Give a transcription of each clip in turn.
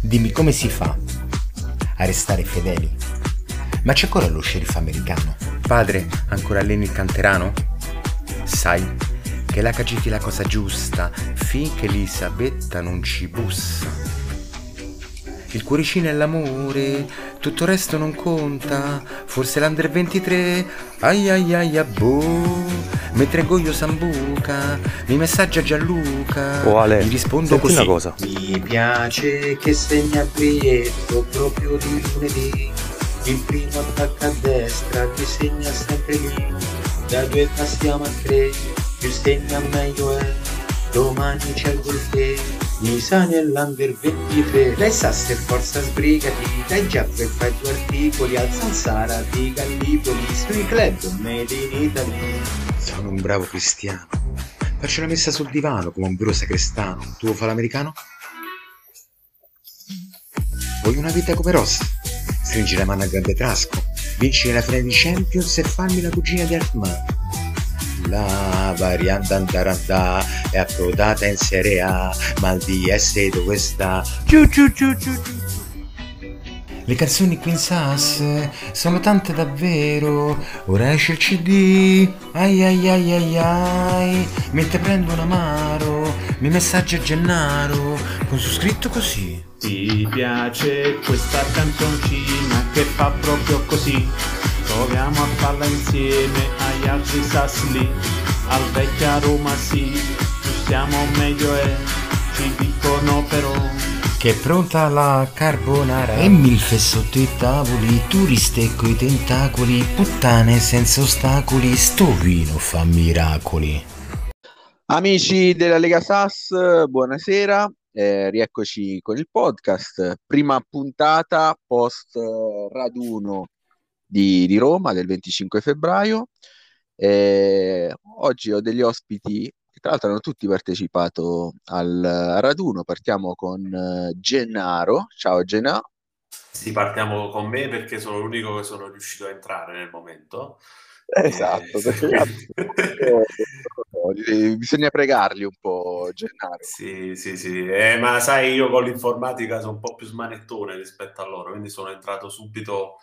Dimmi come si fa a restare fedeli? Ma c'è ancora lo sceriffo americano? Padre, ancora alleni il canterano? Sai che la cagiti la cosa giusta finché Elisabetta non ci bussa. Il cuoricino è l'amore, tutto il resto non conta, forse l'under 23, ai ai ai a boh. Mentre Goio Sambuca mi messaggia Gianluca. Oh Ale, gli rispondo così. una cosa. Mi piace che segna biglietto proprio di lunedì. Il primo attacca a destra che segna sempre lì. Da due passiamo a tre, più segna meglio è. Domani c'è il golfe, mi sa nell'under 23. Lei sa se forza sbrigati, dai già per fare due articoli al Sansara di Gallipoli sui club made in Italy. Sono un bravo cristiano. Faccio la messa sul divano come un vero sacrestano. Tu fare l'americano? Vuoi una vita come Ross? Stringi la mano a grande trasco. Vinci la finale di Champions e fammi la cugina di Altman. La variante Antarantà è approdata in Serie A, ma il DS dove sta? Giù, giù, giù, giù, giù. Le canzoni qui in Sass sono tante davvero, ora esce il CD, ai ai ai ai ai, mentre prendo un amaro, mi messaggia Gennaro, con su scritto così. Ti piace questa canzoncina che fa proprio così? Proviamo a farla insieme agli altri sassi lì. Al vecchia Roma sì, più stiamo meglio è, ci dicono però. Che è pronta la carbonara e milfe sotto i tavoli, turisti coi tentacoli, puttane senza ostacoli, sto vino fa miracoli. Amici della Lega Sass, buonasera, eh, rieccoci con il podcast, prima puntata post eh, raduno di, di Roma del 25 febbraio. Eh, oggi ho degli ospiti che tra l'altro hanno tutti partecipato al raduno, partiamo con eh, Gennaro, ciao Gennaro. Sì, partiamo con me perché sono l'unico che sono riuscito a entrare nel momento. Esatto, bisogna pregarli un po', Gennaro. Sì, sì, sì. Eh, ma sai, io con l'informatica sono un po' più smanettone rispetto a loro, quindi sono entrato subito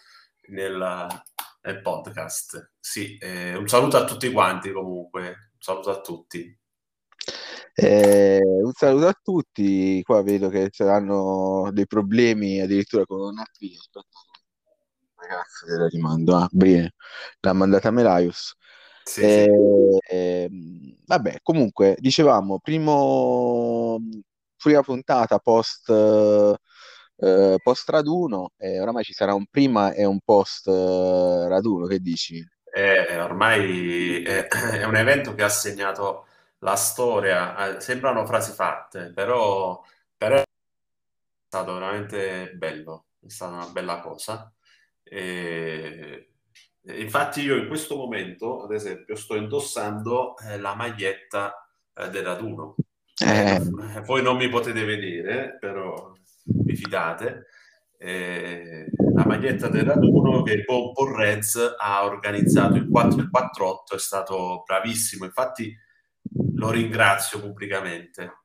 nel, nel podcast. Sì, eh, un saluto a tutti quanti comunque, un saluto a tutti. Eh, un saluto a tutti, qua vedo che hanno dei problemi addirittura con qui, aspetta, ragazzi, te la rimando, ah, bene, l'ha mandata Melaius. Sì, Eh, ehm, vabbè, comunque, dicevamo, primo, prima puntata post, eh, post raduno, eh, oramai ci sarà un prima e un post eh, raduno, che dici? Eh, ormai è, è un evento che ha segnato la storia, eh, sembrano frasi fatte, però, però è stato veramente bello, è stata una bella cosa. E, e infatti io in questo momento, ad esempio, sto indossando eh, la maglietta eh, del raduno. Eh, voi non mi potete vedere, però vi fidate. Eh, la maglietta del raduno che Bob Porrez ha organizzato il 4 e il 4-8 è stato bravissimo, infatti lo ringrazio pubblicamente.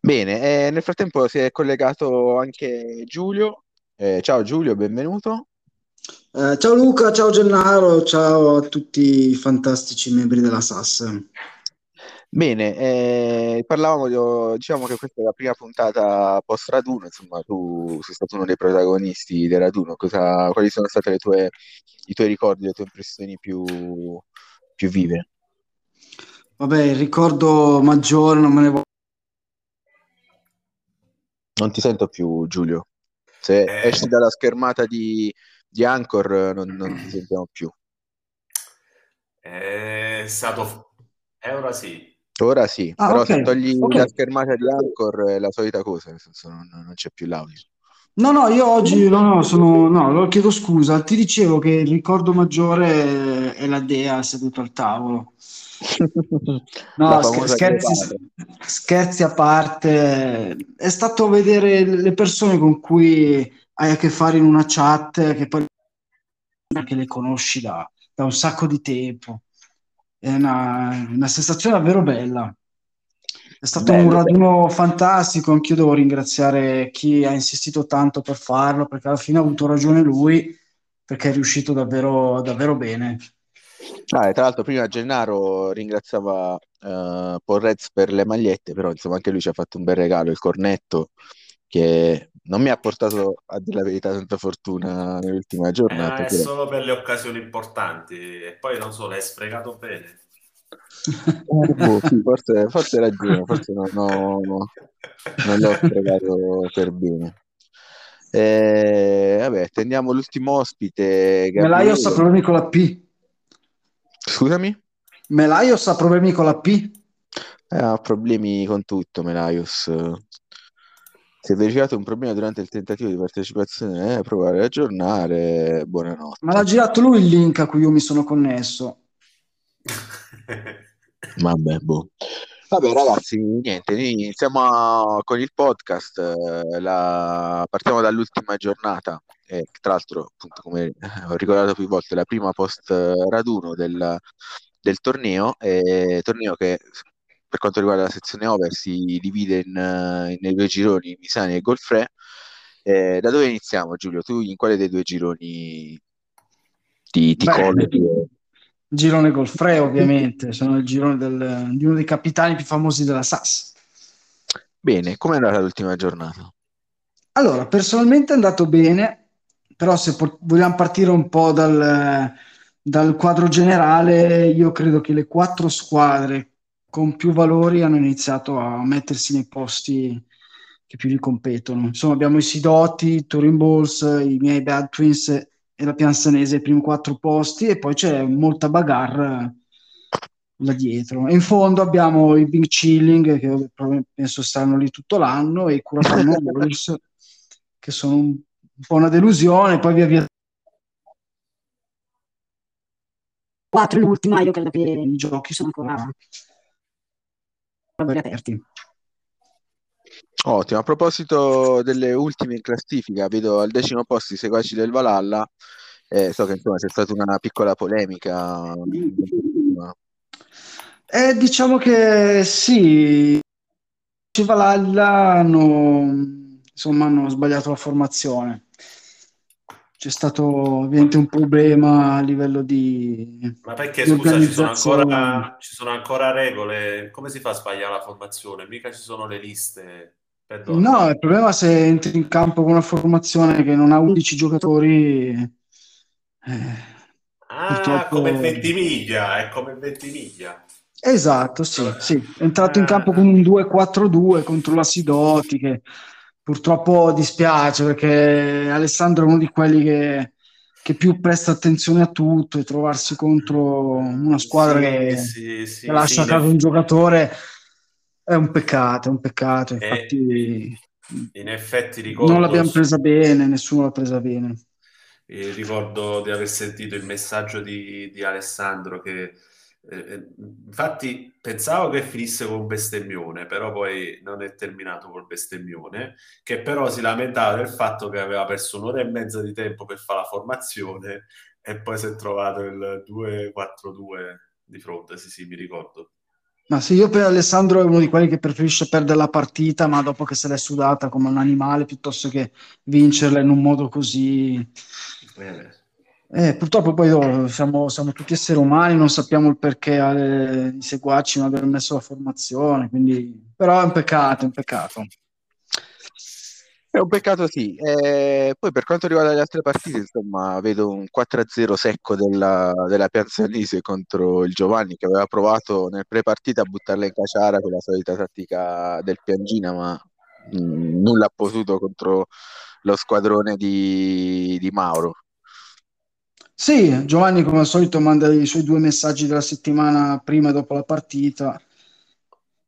Bene, eh, nel frattempo si è collegato anche Giulio. Eh, ciao Giulio, benvenuto. Eh, ciao Luca, ciao Gennaro, ciao a tutti i fantastici membri della SAS. Bene, eh, parlavamo, di- diciamo che questa è la prima puntata post raduno, insomma, tu sei stato uno dei protagonisti del raduno. Cosa- quali sono state le tue, i tuoi ricordi, le tue impressioni più, più vive? Vabbè, il ricordo maggiore non me ne voglio. Non ti sento più, Giulio. Se Eh. esci dalla schermata di, di Anchor, non, non ti sentiamo più. È stato... E ora sì. Ora sì, Ah, però ok, se togli ok. la schermata di Anchor è la solita cosa, nel senso non, non c'è più l'audio. No, no, io oggi no, no, sono, no, lo chiedo scusa, ti dicevo che il ricordo maggiore è la Dea seduta al tavolo. No, scherzi, scherzi a parte, è stato vedere le persone con cui hai a che fare in una chat che poi che le conosci da, da un sacco di tempo. è una, una sensazione davvero bella. È stato Bello, un raduno fantastico, anch'io devo ringraziare chi ha insistito tanto per farlo, perché alla fine ha avuto ragione lui, perché è riuscito davvero, davvero bene. Ah, e tra l'altro prima Gennaro ringraziava eh, Paul Reds per le magliette, però insomma anche lui ci ha fatto un bel regalo, il cornetto, che non mi ha portato a dire la verità tanta fortuna nell'ultima Eh, giornata. è però- solo per le occasioni importanti e poi non so, l'hai sfregato bene. Eh, sì, forse, forse hai ragione, forse non, ho- non l'ho spiegato per bene. Eh, vabbè, attendiamo l'ultimo ospite, Melaios ha Gabriele. problemi con la P. Scusami? Melaios ha problemi con la P. Eh, ha problemi con tutto, Melaios. Si è verificato un problema durante il tentativo di partecipazione, eh, provare a aggiornare. Buonanotte. Ma l'ha girato lui il link a cui io mi sono connesso. Vabbè, boh. Vabbè, ragazzi, niente, iniziamo a- con il podcast. eh, la- Partiamo dall'ultima giornata. E, tra l'altro, appunto, come ho ricordato più volte, la prima post eh, raduno del, del torneo, eh, torneo che per quanto riguarda la sezione over si divide in, eh, nei due gironi, Misani e Golfre. Eh, da dove iniziamo, Giulio? Tu in quale dei due gironi ti, ti Beh, collochi? girone Golfre, ovviamente, sono il girone del- di uno dei capitani più famosi della SAS. Bene, com'è andata l'ultima giornata? Allora, personalmente è andato bene, però se po- vogliamo partire un po' dal, dal quadro generale, io credo che le quattro squadre con più valori hanno iniziato a mettersi nei posti che più gli competono. Insomma, abbiamo i Sidoti, i Turin Bulls, i miei Bad Twins e la Piansanese ai primi quattro posti e poi c'è molta bagarre là dietro. E in fondo abbiamo i Big Chilling che penso staranno lì tutto l'anno e i Curacao Wolves che sono un po' una delusione, poi via via quattro l'ultima, io credo che i giochi sono ancora ancora aperti. Ottimo, a proposito delle ultime in classifica, vedo al decimo posto i seguaci del Valhalla, eh, so che insomma c'è stata una piccola polemica. Eh, diciamo che sì, i Valhalla hanno, insomma, hanno sbagliato la formazione. C'è stato ovviamente un problema a livello di, Ma perché di scusa, ci sono ancora, ci sono ancora regole? Come si fa a sbagliare la formazione? Mica ci sono le liste. Perdono. No, il problema è se entri in campo con una formazione che non ha 11 giocatori, eh, Ah, purtroppo... come Ventimiglia, è come Ventimiglia. Esatto, sì, sì. È entrato in Ah. campo con un 2-4-2 contro la Sidoti, che purtroppo dispiace perché Alessandro è uno di quelli che, che più presta attenzione a tutto e trovarsi contro una squadra Sì, che, sì, sì, che lascia a casa un giocatore è un peccato, è un peccato. Eh, Infatti in effetti non ricordo, l'abbiamo presa bene, nessuno l'ha presa bene. eh, ricordo di aver sentito il messaggio di, di Alessandro che eh, eh, infatti pensavo che finisse con un bestemmione, però poi non è terminato col bestemmione, che però si lamentava del fatto che aveva perso un'ora e mezza di tempo per fare la formazione e poi si è trovato il 2-4-2 di fronte, sì sì, mi ricordo. Ma sì, io per Alessandro è uno di quelli che preferisce perdere la partita, ma dopo che se l'è sudata come un animale, piuttosto che vincerla in un modo così. Eh, Eh, purtroppo poi oh, siamo, siamo tutti esseri umani, non sappiamo il perché eh, i seguaci non aver messo la formazione, quindi... però è un peccato, è un peccato. È un peccato, sì. Eh, poi per quanto riguarda le altre partite, insomma, vedo un 4-0 secco della, della Pianzanese contro il Giovanni che aveva provato nel pre-partita a buttarla in caciara con la solita tattica del Piangina, ma mh, nulla ha potuto contro lo squadrone di, di Mauro. Sì, Giovanni come al solito manda i suoi due messaggi della settimana prima e dopo la partita.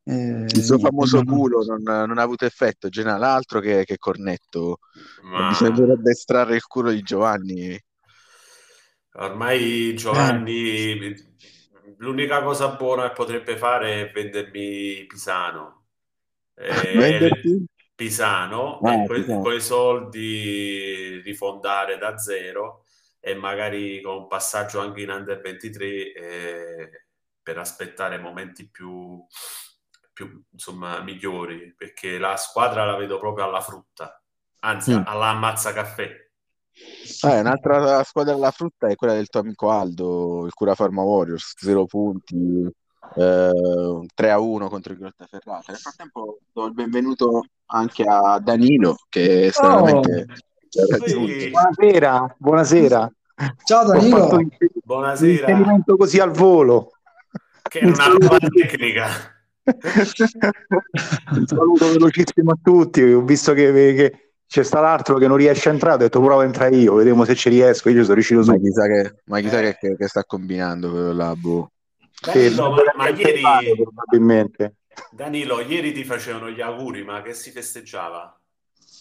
Eh, Il suo niente, famoso no. culo non, non ha avuto effetto, Gena, l'altro che, che cornetto. ma Bisognerebbe estrarre il culo di Giovanni. ormai Giovanni, l'unica cosa buona che potrebbe fare è vendermi Pisano. Eh, Venderti? Pisano Ah, e Pisano. con i soldi rifondare da zero e magari con un passaggio anche in Under 23 eh, aspettare momenti più, più insomma, migliori, perché la squadra la vedo proprio alla frutta, anzi Mm. alla ammazza caffè. Eh, un'altra squadra alla frutta è quella del tuo amico Aldo, il Curafarma Warriors, zero punti, eh, 3 a 1 contro il Grottaferrata. Nel frattempo do il benvenuto anche a Danilo, che stranamente ci ha Sì. Buonasera, buonasera. Ciao Danilo, un Buonasera, inserimento così al volo. che è una roba tecnica. Un saluto velocissimo a tutti. Ho visto che, che c'è sta l'altro che non riesce a entrare. Ho detto provo a entrare io, vediamo se ci riesco. Io sono riuscito Ma su. chissà che, ma chissà Eh. che, che sta combinando quello là, boh. Danilo, ma, ma ieri, probabilmente. Danilo, ieri ti facevano gli auguri, ma che si festeggiava?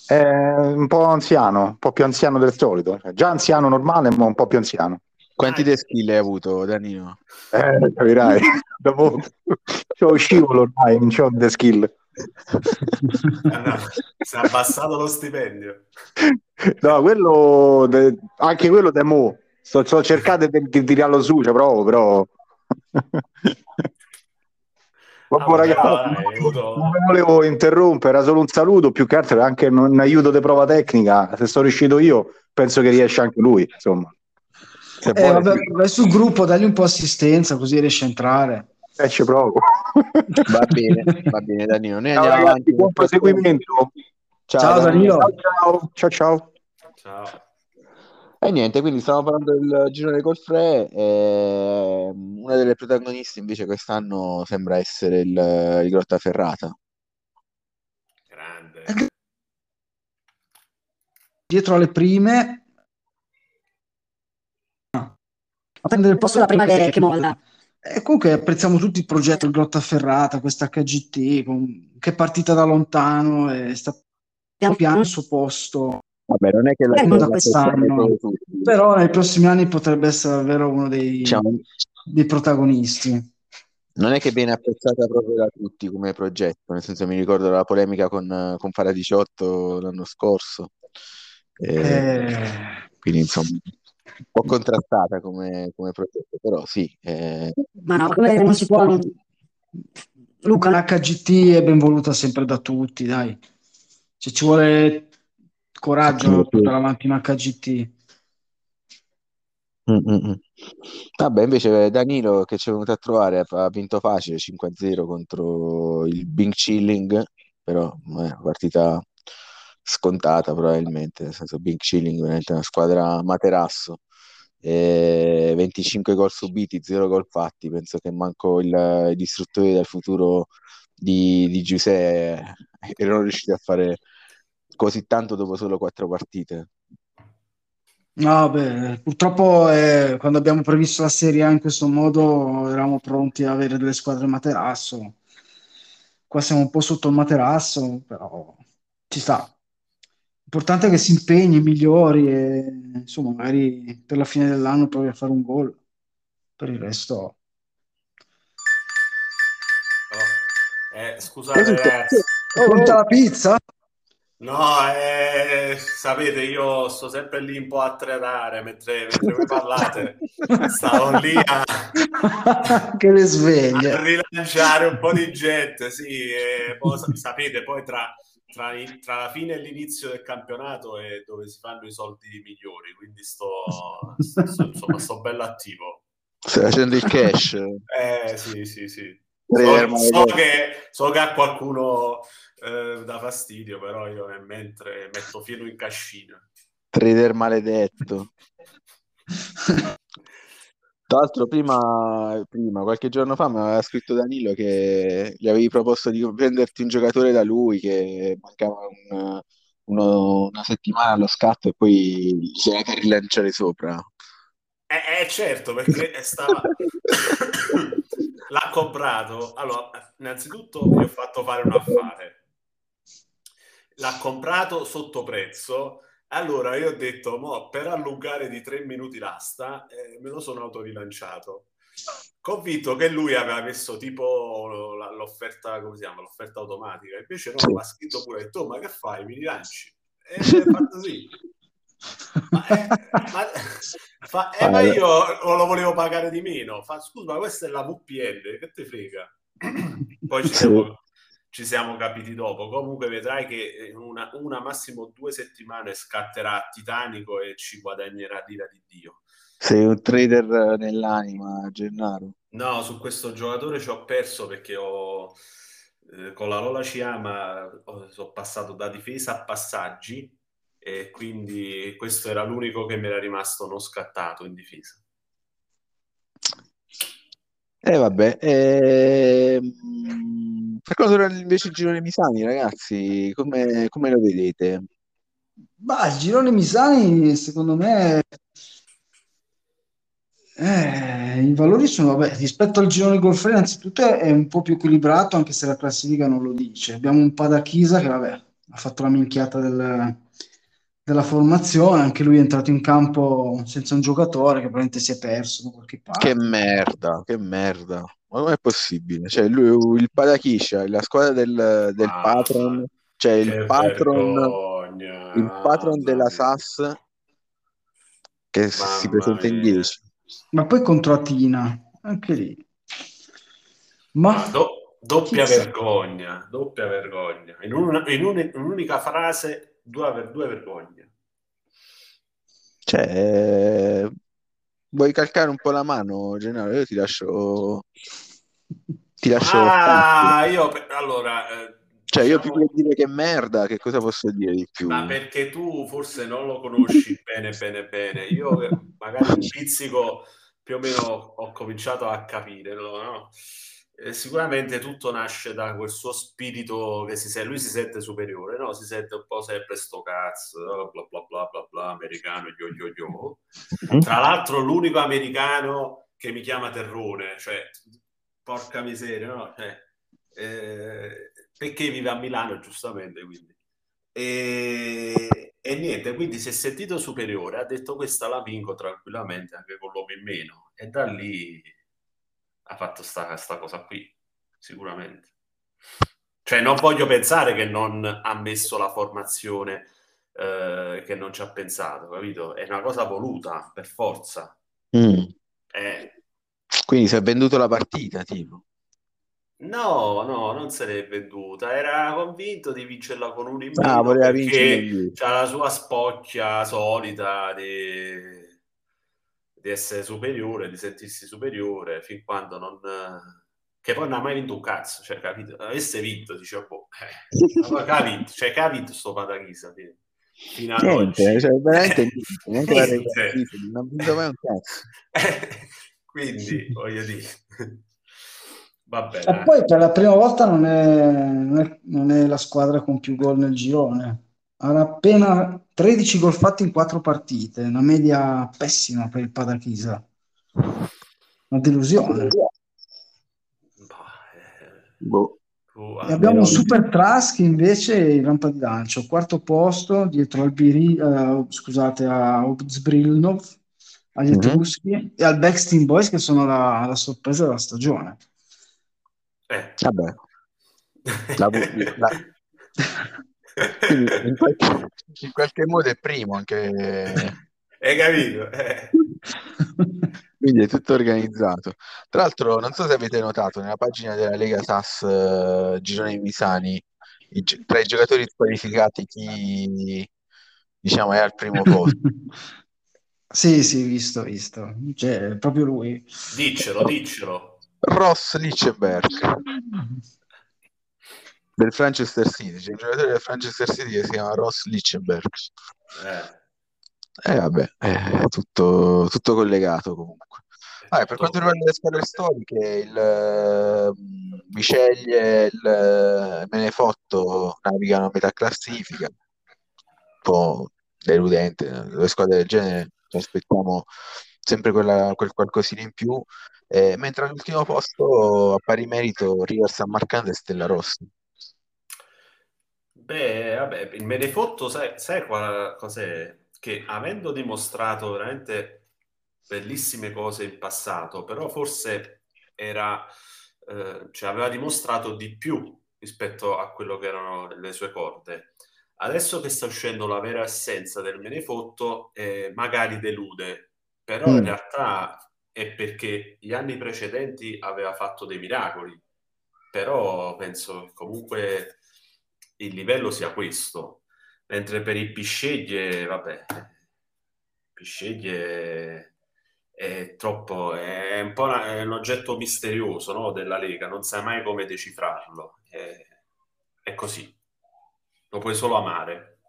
È un po' anziano, un po' più anziano del solito. Cioè, già anziano normale, ma un po' più anziano. Quanti de skill hai avuto, Danilo? Eh, capirai. Dopo c'ho scivolo ormai, non c'ho the skill. Ah, no, si è abbassato lo stipendio. No, quello de- anche quello da mo. Sto, sto cercando di, di tirarlo su, cioè provo, però. Vabbè, ragazzi, non volevo interrompere, era solo un saluto, più che altro anche un, aiuto di prova tecnica. Se sono riuscito io, penso che riesce anche lui, insomma. Se eh, vuole, vabbè, vai sul gruppo, dagli un po' assistenza così riesci a entrare. Eh, ci provo. Va bene, va bene, Danilo. Noi Ciao andiamo ragazzi, avanti. buon proseguimento. Ciao, Danilo. Ciao, ciao, ciao, ciao. Ciao. E niente, quindi stiamo parlando del girone col Fre. e una delle protagoniste invece quest'anno sembra essere il, il Grottaferrata. Grande. Dietro alle prime, a prendere il posto della prima che, che molla. e comunque apprezziamo tutti il progetto il Grottaferrata, questa HGT, con- che è partita da lontano e sta piano piano al suo posto. Vabbè, non è che la Eh, da quest'anno. Però nei prossimi anni potrebbe essere davvero uno dei, dei protagonisti. non è che viene apprezzata proprio da tutti come progetto, nel senso mi ricordo la polemica con, con Fara 18 l'anno scorso. E Eh, Quindi insomma, un po' contrastata come, come progetto, però sì, eh, Ma no, come non si può. Luca, l'HGT è ben voluta sempre da tutti, dai. Se ci vuole coraggio portare avanti un HGT. Mm, mm, mm. Vabbè, invece Danilo che ci è venuto a trovare ha vinto facile 5-0 contro il Bing Chilling, però eh, una partita scontata probabilmente, nel senso Bing Chilling è una squadra materasso, E 25 gol subiti, 0 gol fatti, penso che manco il- i distruttori del futuro di, di Giuseppe erano riusciti a fare così tanto dopo solo 4 partite. No, beh, purtroppo eh, quando abbiamo previsto la Serie A in questo modo eravamo pronti a avere delle squadre materasso. Qua siamo un po' sotto il materasso, però ci sta. L'importante è che si impegni, migliori e insomma, magari per la fine dell'anno provi a fare un gol. Per il resto, Oh, eh, scusate ragazzi. conta la pizza? No, eh, sapete, io sto sempre lì un po' a tradare mentre, mentre voi parlate. Stavo lì a, che le a sveglie. rilanciare un po' di gente, sì. E poi, sa- sapete, poi tra, tra, tra la fine e l'inizio del campionato è dove si fanno i soldi migliori, quindi sto, sto, sto- insomma, sto bello attivo. Stai facendo il cash. Eh, sì, sì, sì. So, so che, so che a qualcuno eh, dà fastidio, però io nel mentre metto filo in cascina. Trader maledetto. Tra l'altro, prima, prima, qualche giorno fa, mi aveva scritto Danilo che gli avevi proposto di prenderti un giocatore da lui, che mancava un- uno- una settimana allo scatto e poi si era rilanciare sopra. Eh, eh, certo, perché stava... l'ha comprato. Allora, innanzitutto gli ho fatto fare un affare. L'ha comprato sotto prezzo. Allora io ho detto, mo, per allungare di tre minuti l'asta, eh, me lo sono autorilanciato. Convinto che lui aveva messo tipo l'offerta, come si chiama? L'offerta automatica. Invece no, mi ha scritto pure, ha detto, "Oh, ma che fai? Mi rilanci? E ho fatto sì. Ma, eh, ma, fa, eh, ma io lo volevo pagare di meno. Fa, scusa, ma questa è la VPN, che ti frega? Poi ci siamo, ci siamo capiti dopo. Comunque vedrai che in una, una, massimo due settimane scatterà Titanico e ci guadagnerà l'ira di Dio. Sei un trader nell'anima, Gennaro. No, su questo giocatore ci ho perso perché ho, eh, con la Lola Ciama sono passato da difesa a passaggi e quindi questo era l'unico che mi era rimasto non scattato in difesa. E eh, vabbè, eh, per quanto riguarda invece il girone Misani, ragazzi, come, come lo vedete? Bah, il girone Misani, secondo me, eh, i valori sono, vabbè, rispetto al girone Golfrey, innanzitutto è un po' più equilibrato, anche se la classifica non lo dice. Abbiamo un Padachisa che, vabbè, ha fatto la minchiata del, della formazione, anche lui è entrato in campo senza un giocatore che probabilmente si è perso da qualche parte. Che merda, che merda. Ma come è possibile? Cioè, lui, il Padachiscia, la squadra del, del ah, patron, cioè il patron, vergogna, il patron della SAS che Mamma si presenta in 10. Ma poi contro Atina, anche lì. Ma... Do, doppia vergogna, doppia vergogna. In, una, in, un, in un'unica frase due, due vergogne. Cioè, vuoi calcare un po' la mano, Gennaro? Io ti lascio... Ti lascio... Ah, io... Allora... Eh, cioè, io diciamo... più che dire che merda, che cosa posso dire di più? Ma perché tu forse non lo conosci bene, bene, bene. Io magari un pizzico più o meno ho cominciato a capire, no? Eh, sicuramente tutto nasce da quel suo spirito che si sente, lui si sente superiore, no? Si sente un po' sempre sto cazzo, bla bla bla bla bla, americano, yo yo yo. Mhm. Tra l'altro l'unico americano che mi chiama Terrone, cioè, porca miseria, no? Cioè, eh, perché vive a Milano, giustamente, quindi. E, e, niente, quindi si è sentito superiore, ha detto questa la vinco tranquillamente anche con l'uomo in meno e da lì ha fatto sta, sta cosa qui, sicuramente. Cioè, non voglio pensare che non ha messo la formazione eh, che non ci ha pensato, capito? È una cosa voluta, per forza. Mm. Eh. Quindi si è venduto la partita, tipo. No, no, non se l'è venduta. Era convinto di vincerla con un in ah, voleva vincere c'ha la sua spocchia solita di di essere superiore, di sentirsi superiore, fin quando non... Che poi non ha mai vinto un cazzo, cioè, capito? Avesse vinto, dicevo, boh, eh, capito, cioè, capito sto Patachisa, fino ad niente, oggi. Cioè, veramente niente, niente. non ha vinto mai un cazzo. Quindi, voglio dire... Vabbè, e poi per la prima volta non è, non, è, non è la squadra con più gol nel girone ha appena 13 gol fatti in 4 partite, una media pessima per il Padachisa. Una delusione. Boh. E abbiamo un Super Trask invece in rampa di lancio, quarto posto dietro al Biri, uh, scusate, a Zbrilnov, agli mm-hmm. Etruschi e al Backstein Boys che sono la, la sorpresa della stagione. Eh. Vabbè. La, la, quindi in qualche, in qualche modo è primo anche... Hai capito? Eh. Quindi è tutto organizzato. Tra l'altro, non so se avete notato, nella pagina della Lega SAS uh, Girone Misani, i, tra i giocatori squalificati, chi diciamo è al primo posto. sì, sì, visto, visto. Cioè, proprio lui. Diccelo, diccelo. Ross Lichtenberg del Manchester City, c'è un giocatore del Manchester City che si chiama Ross Lichtenberg. Eh. Eh vabbè, è tutto, tutto collegato comunque. Ah, per quanto riguarda le squadre storiche, il uh, Biceglie e il uh, Menefotto navigano a metà classifica, un po' deludente, le squadre del genere ci aspettiamo sempre quella, quel qualcosina in più, eh, mentre all'ultimo posto a pari merito River San Marcando e Stella Rossa. Beh, vabbè, il Menefotto, sai, sai qual, cos'è? Che avendo dimostrato veramente bellissime cose in passato, però forse era, eh, cioè aveva dimostrato di più rispetto a quello che erano le sue corde. adesso che sta uscendo la vera essenza del Menefotto, eh, magari delude, però Mm. in realtà è perché gli anni precedenti aveva fatto dei miracoli, però penso che comunque il livello sia questo, mentre per i Pisceglie, vabbè, Pisceglie è troppo, è un po' una- è un oggetto misterioso, no, della Lega, non sai mai come decifrarlo, è, è così, lo puoi solo amare.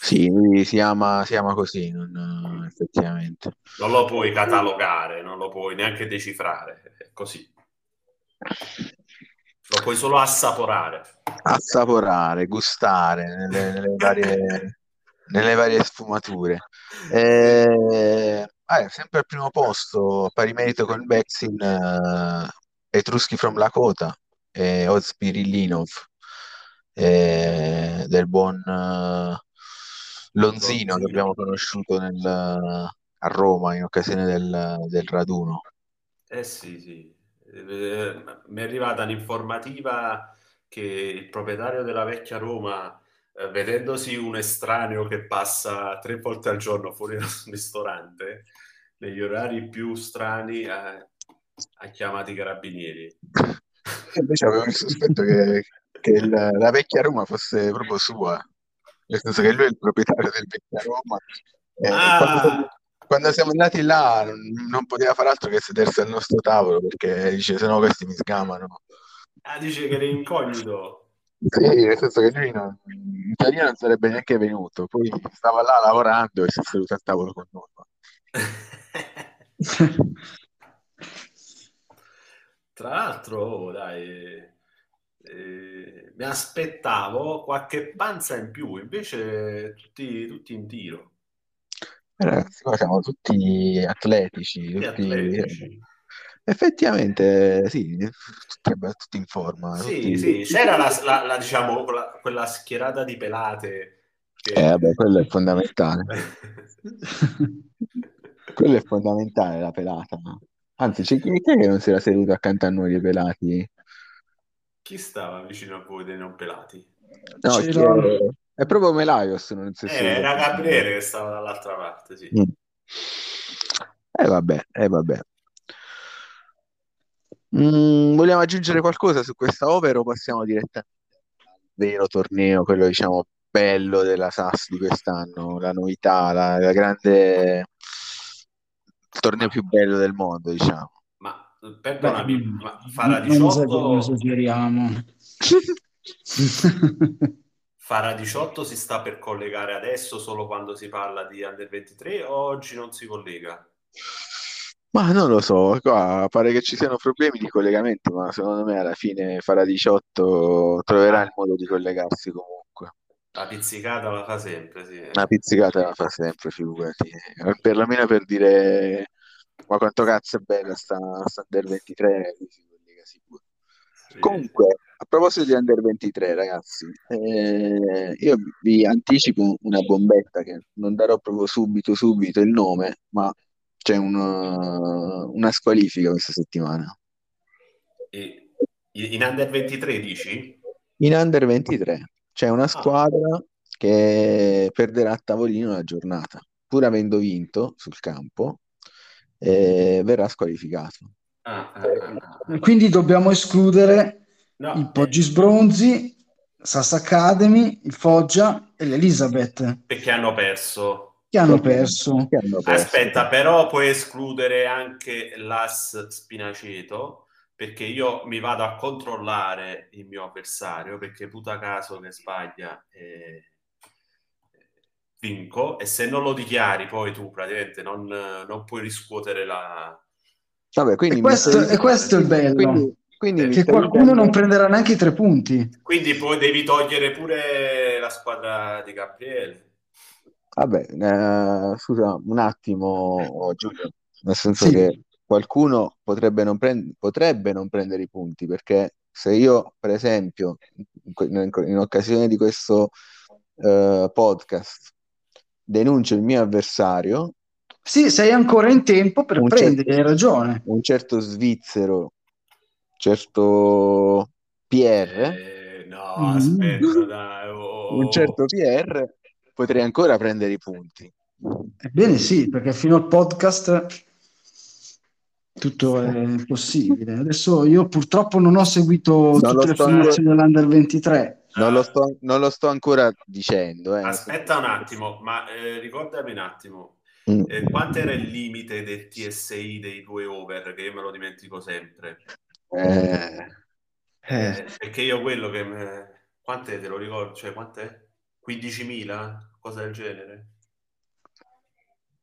Sì, si ama, si ama così, non- effettivamente. Non lo puoi catalogare, non lo puoi neanche decifrare, è così. Lo puoi solo assaporare. Assaporare, gustare nelle, nelle varie, nelle varie sfumature. Eh, ah, sempre al primo posto, pari merito con Bexin, eh, Etruschi from Lakota e Ozpir Illinov eh, del buon eh, Lonzino che abbiamo conosciuto nel- a Roma in occasione del, del raduno. Eh sì, sì. Eh, mi è arrivata un'informativa che il proprietario della vecchia Roma, eh, vedendosi un estraneo che passa tre volte al giorno fuori dal ristorante, negli orari più strani, eh, ha chiamato i carabinieri. Invece avevo il sospetto che, che il- la vecchia Roma fosse proprio sua, nel senso che lui è il proprietario del vecchia Roma. E quando, Ah, quando siamo andati là non, poteva fare altro che sedersi al nostro tavolo perché dice: Se no, questi mi sgamano. ah, dice che era incognito. Sì, nel senso che lui non- in teoria non sarebbe neanche venuto, poi stava là lavorando e si è seduto al tavolo con noi. Tra l'altro, oh, dai, eh, mi aspettavo qualche panza in più, invece tutti, tutti in tiro, Ragazzi, qua siamo tutti atletici, tutti tutti... atletici. Effettivamente, sì, tutti, tutti in forma, Sì, tutti... sì, c'era la, la- la, diciamo, quella, quella schierata di pelate Eh, che... vabbè, quello è fondamentale. Quello è fondamentale, la pelata. Anzi, c'è chi chi è che non si era seduto accanto a noi dei pelati? Chi stava vicino a voi dei non pelati? No, chi C'era-. È proprio Melaios, non si è Eh, era. Gabriele che stava dall'altra parte, sì. Mm. Eh vabbè, eh vabbè. Mm, vogliamo aggiungere qualcosa su questa over o passiamo direttamente al vero torneo, quello diciamo bello della SAS di quest'anno, la novità, la, la grande il torneo più bello del mondo, diciamo. Ma perdonami, ma farà non esager- 18, non esageriamo. Farà 18 si sta per collegare adesso solo quando si parla di Under 23 o oggi non si collega? Ma non lo so, qua pare che ci siano problemi di collegamento, ma secondo me alla fine farà 18 troverà il modo di collegarsi comunque. La pizzicata la fa sempre, sì. Una pizzicata la fa sempre, figurati. Perlomeno per dire ma quanto cazzo è bella sta, sta Under 23, lui si collega sicuro. Sì. Comunque, a proposito di Under 23, ragazzi, eh, io vi anticipo una bombetta che non darò proprio subito, subito il nome, ma c'è una, una squalifica questa settimana. E- in Under 23 dici? In Under 23 c'è Ah. una squadra che perderà a tavolino la giornata, pur avendo vinto sul campo, eh, verrà squalificato. Ah, ah, ah, ah. Quindi dobbiamo escludere No, il eh, Poggi Sbronzi, Sass Academy, il Foggia e l'Elizabeth perché hanno perso. che hanno perso. Che hanno perso. Aspetta, però puoi escludere anche l'As Spinaceto, perché io mi vado a controllare il mio avversario, perché puta caso che sbaglia eh, vinco, e se non lo dichiari poi tu praticamente non, non puoi riscuotere la... Vabbè, quindi E questo, e questo è il bello, quindi, quindi che qualcuno non prenderà neanche i tre punti. Quindi poi devi togliere pure la squadra di Gabriele. Vabbè, eh, scusa un attimo, Giulio, nel senso Sì. che qualcuno potrebbe non, prend- potrebbe non prendere i punti, perché se io, per esempio, in, in- in occasione di questo eh, podcast denuncio il mio avversario, Sì, sei ancora in tempo per prendere, certo- hai ragione. un certo svizzero, certo Pierre, Eh, no, Mm. aspetta, dai. oh, un certo PR, potrei ancora prendere i punti. Ebbene sì, perché fino al podcast tutto è possibile. Adesso io purtroppo non ho seguito Non tutte lo le sto formazioni dell'Under 23. Non lo sto, non lo sto ancora dicendo. Eh. Aspetta un attimo, ma eh, ricordami un attimo, Mm. eh, quanto era il limite del TSI dei due over, che io me lo dimentico sempre. Eh, Eh, perché io quello che... me- Quant'è, te lo ricordo? Cioè, quant'è? 15.000? Cosa del genere?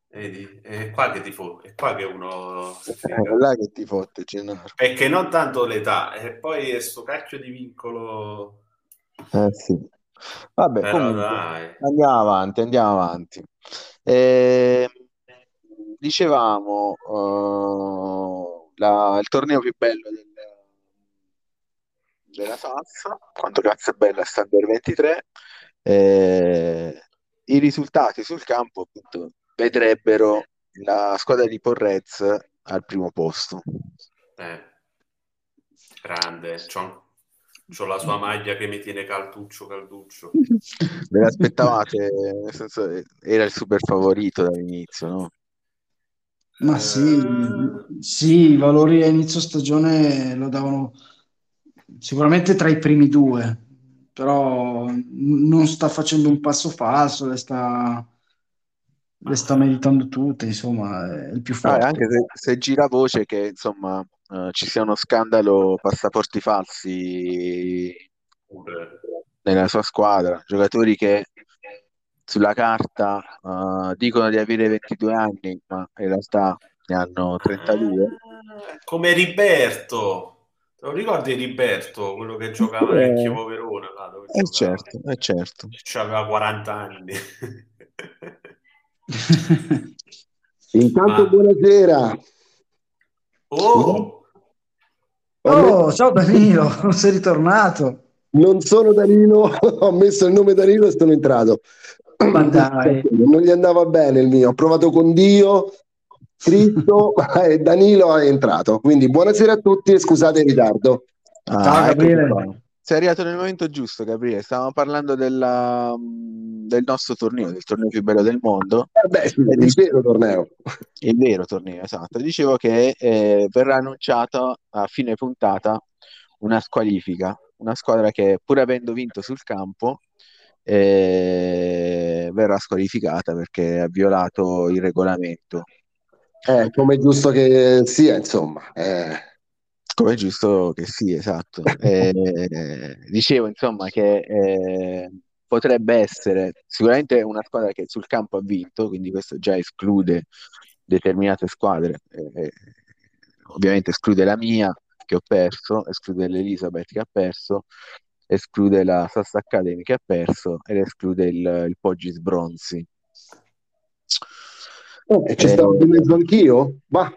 Vedi? È qua che ti fo- è qua che uno si è là che ti fotte, Gennaro. Perché non tanto l'età, e poi è sto cacchio di vincolo... Eh sì. Vabbè, Però comunque, dai. andiamo avanti, andiamo avanti. Eh, dicevamo, eh, la- il torneo più bello del- della Salsa, quanto cazzo è bella sta Under 23, eh, i risultati sul campo appunto vedrebbero la squadra di Porrez al primo posto. Eh, grande, c'ho, c'ho la sua maglia che mi tiene calduccio, calduccio. Ve l'aspettavate? Nel senso, eh, era il super favorito dall'inizio, no? Ma sì, sì, i valori a inizio stagione lo davano sicuramente tra i primi due, però non sta facendo un passo falso, le sta, le sta meritando tutte, insomma, è il più Ah, forte. anche se, se gira voce che insomma eh, ci sia uno scandalo passaporti falsi nella sua squadra, giocatori che sulla carta eh, dicono di avere 22 anni, ma in realtà ne hanno 32. Ah, Come Riberto. Te lo ricordi Riberto, quello che giocava nel Eh, Chievo Verona? là, dove eh giocava? certo, eh certo. C'aveva 40 anni. Intanto Ma- buonasera. Oh! Oh, ciao Danilo, sei ritornato. Non sono Danilo, ho messo il nome Danilo e sono entrato. Ma dai. Non gli andava bene il mio. Ho provato con Dio, Cristo e Danilo è entrato. Quindi buonasera a tutti e scusate il ritardo. Ah, Ciao, eccoci Gabriele. Sei arrivato nel momento giusto, Gabriele. Stavamo parlando della, mh, del nostro torneo, del torneo più bello del mondo. Vabbè, sì, Ed il vero torneo. Il vero torneo, esatto. Dicevo che eh, verrà annunciata a fine puntata una squalifica, una squadra che pur avendo vinto sul campo eh, verrà squalificata perché ha violato il regolamento, Eh, come è giusto che sia, insomma. Eh, come è giusto che sia, esatto. Eh, dicevo insomma che eh, potrebbe essere sicuramente una squadra che sul campo ha vinto, quindi questo già esclude determinate squadre, eh, eh, ovviamente esclude la mia che ho perso, esclude l'Elizabeth che ha perso, esclude la Sass Academy che ha perso ed esclude il, il Poggis Bronzi. E ci Eh, stavo di mezzo anch'io? Ma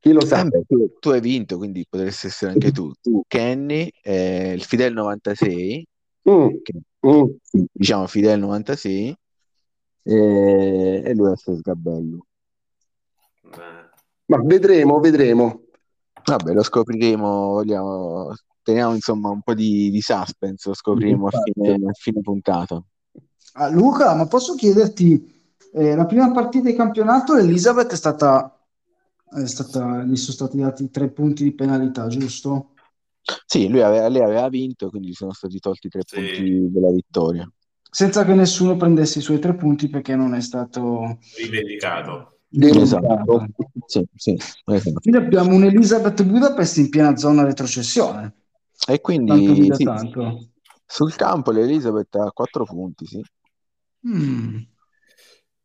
chi lo sa? eh tu, tu hai vinto, quindi potresti essere anche tu. Tu, Kenny, eh, il Fidel 96, Mm, che mm. diciamo Fidel 96, e, e lui è Sgabello. Eh, Ma vedremo, vedremo. Vabbè, lo scopriremo, vogliamo, teniamo insomma un po' di, di suspense, lo scopriremo a fine, a fine puntata. Ah, Luca, ma posso chiederti, eh, la prima partita di campionato Elisabeth è stata, è stata, gli sono stati dati tre punti di penalità, giusto? Sì, lui aveva, lei aveva vinto, quindi gli sono stati tolti tre Sì. punti della vittoria. Senza che nessuno prendesse i suoi tre punti perché non è stato... rivendicato. Denunciato. Sì, sì, esatto. Quindi abbiamo un Elisabeth Budapest in piena zona retrocessione. E quindi sì, tanto. sul campo l'Elizabeth ha quattro punti, sì. Mm.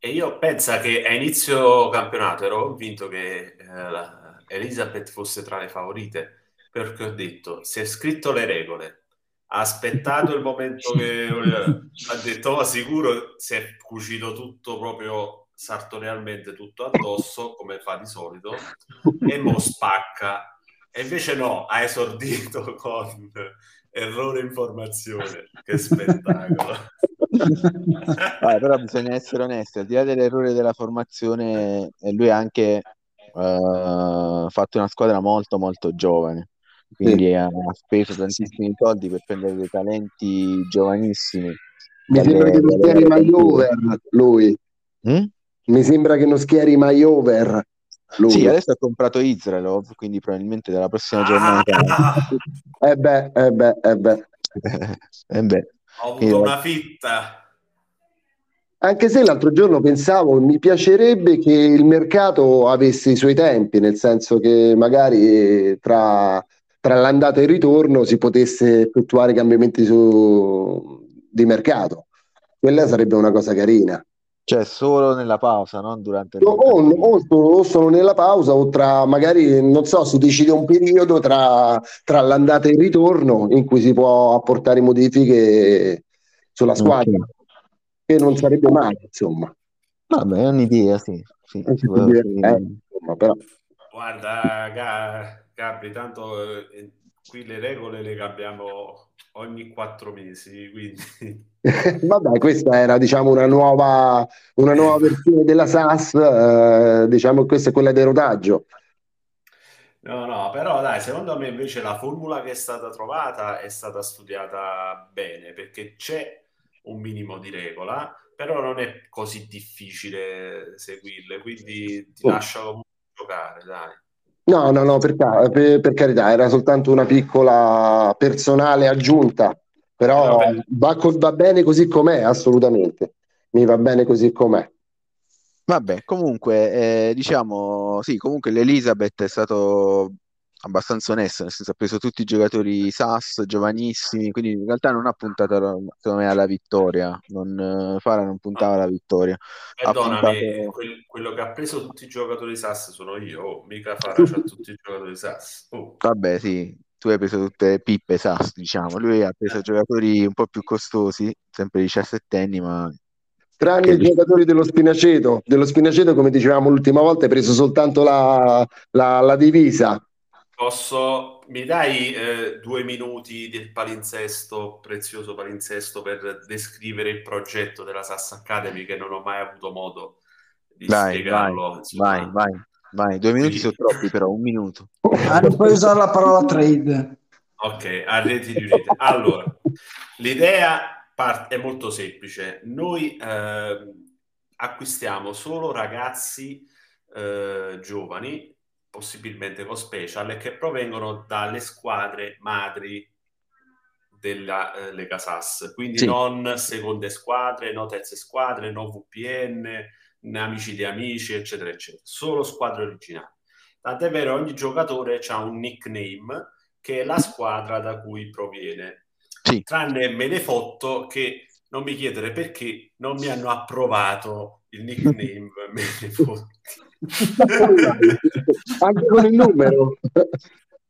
E io penso che a inizio campionato ero convinto che eh, Elizabeth fosse tra le favorite, perché ho detto, si è scritto le regole, ha aspettato il momento che ha detto, ma sicuro si è cucito tutto proprio sartorialmente tutto addosso, come fa di solito, e mo spacca. E invece no, ha esordito con errore informazione. Che spettacolo. Ah, però bisogna essere onesti, al di là dell'errore della formazione, eh, lui ha anche eh, fatto una squadra molto molto giovane, quindi ha, ha speso tantissimi soldi per prendere dei talenti giovanissimi Mi dalle- sembra che non schieri mai over lui. Mm? Mi sembra che non schieri mai over lui. Sì, adesso ha comprato Israelov, quindi probabilmente dalla prossima Ah, giornata. Eh beh, eh beh, eh beh. Eh beh, ho avuto una fitta. Anche se l'altro giorno pensavo, mi piacerebbe che il mercato avesse i suoi tempi, nel senso che magari tra, tra l'andata e il ritorno si potesse effettuare cambiamenti su- di mercato. Quella sarebbe una cosa carina. Cioè solo nella pausa, non durante il O, o- o sono- o sono nella pausa o tra magari, non so, si decide un periodo tra, tra l'andata e il ritorno in cui si può apportare modifiche sulla squadra, Ok. che non sarebbe male, insomma. Vabbè, è un'idea, sì. sì, se può- divertente, insomma, però. Guarda, Ga- Gabri, tanto eh, qui le regole le cambiamo ogni quattro mesi, quindi Vabbè, questa era diciamo una nuova, una nuova versione della SAS, eh, diciamo questa è quella del rodaggio. No, no, però dai, secondo me invece la formula che è stata trovata è stata studiata bene perché c'è un minimo di regola, però non è così difficile seguirle, quindi ti Oh. lascio comunque giocare, dai. No, no, no, per, per- per carità, era soltanto una piccola personale aggiunta, però Vabbè. va, va bene così com'è, assolutamente. Mi va bene così com'è. Vabbè, comunque, eh, diciamo, sì, comunque l'Elizabeth è stato abbastanza onesto, nel senso ha preso tutti i giocatori SAS, giovanissimi, quindi in realtà non ha puntato, secondo me, alla vittoria, non, eh, Fara non puntava alla vittoria, Perdonami, puntato... quel- quello che ha preso tutti i giocatori SAS sono io, oh, mica Farah c'ha tutti i giocatori SAS. Oh. Vabbè, sì, tu hai preso tutte le pippe SAS, diciamo, lui ha preso giocatori un po' più costosi, sempre 17enni, ma Tranne i giocatori dello Spinaceto. Dello Spinaceto, come dicevamo l'ultima volta, hai preso soltanto la, la- la divisa. Posso, mi dai eh, due minuti del palinsesto, prezioso palinsesto, per descrivere il progetto della SAS Academy che non ho mai avuto modo di Vai, vai, spiegarlo, vai, vai, vai, due minuti sono Quindi- troppi però, un minuto. Ah, non puoi usare la parola trade. Ok, a reti riunite. Allora, l'idea par- è molto semplice. Noi ehm, acquistiamo solo ragazzi eh, giovani, possibilmente con special, che provengono dalle squadre madri della eh, Lega SAS, quindi Sì. non seconde squadre, no terze squadre, no VPN, né amici di amici, eccetera, eccetera. Solo squadre originali. Tant'è vero, ogni giocatore ha un nickname che è la squadra da cui proviene. Sì. Tranne Menefotto che non mi chiedere perché non mi hanno approvato il nickname Menefotti. Anche con il numero.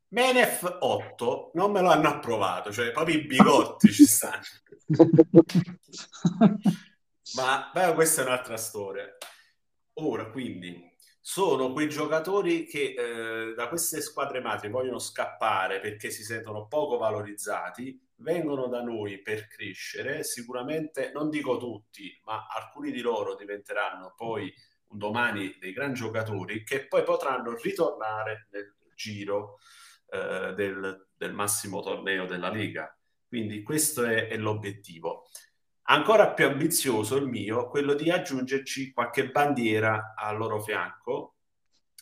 Menef 8 non me lo hanno approvato, cioè proprio i bigotti ci stanno. Ma beh, questa è un'altra storia. Ora, quindi, sono quei giocatori che eh, da queste squadre madri vogliono scappare perché si sentono poco valorizzati, vengono da noi per crescere. Sicuramente, non dico tutti, ma alcuni di loro diventeranno poi domani dei gran giocatori che poi potranno ritornare nel giro eh, del, del massimo torneo della Lega. Quindi questo è, è l'obiettivo. Ancora più ambizioso il mio, quello di aggiungerci qualche bandiera al loro fianco,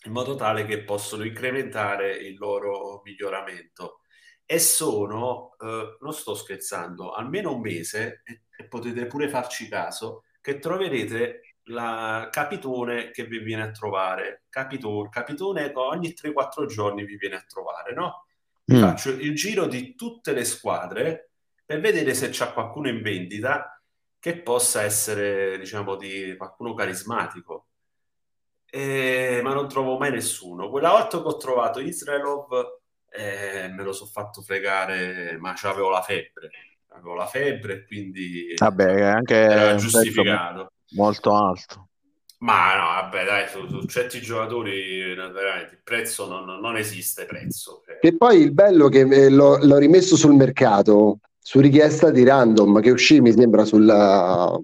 in modo tale che possono incrementare il loro miglioramento. E sono, eh, non sto scherzando, almeno un mese, e, e potete pure farci caso, che troverete la Capitone che vi viene a trovare. Capitone, Capitone ogni 3-4 giorni vi viene a trovare, no? Mm. faccio il giro di tutte le squadre per vedere se c'è qualcuno in vendita che possa essere, diciamo, di qualcuno carismatico. Eh, ma non trovo mai nessuno. Quella volta che ho trovato Israelov, eh, me lo sono fatto fregare, ma c'avevo la febbre. Avevo la febbre, e quindi Vabbè, anche era giustificato. Molto alto. Ma no, vabbè, dai, su, su certi giocatori veramente il prezzo non, non esiste prezzo. Cioè, Che poi il bello che eh, l'ho, l'ho rimesso sul mercato su richiesta di random che uscì, mi sembra, sulla,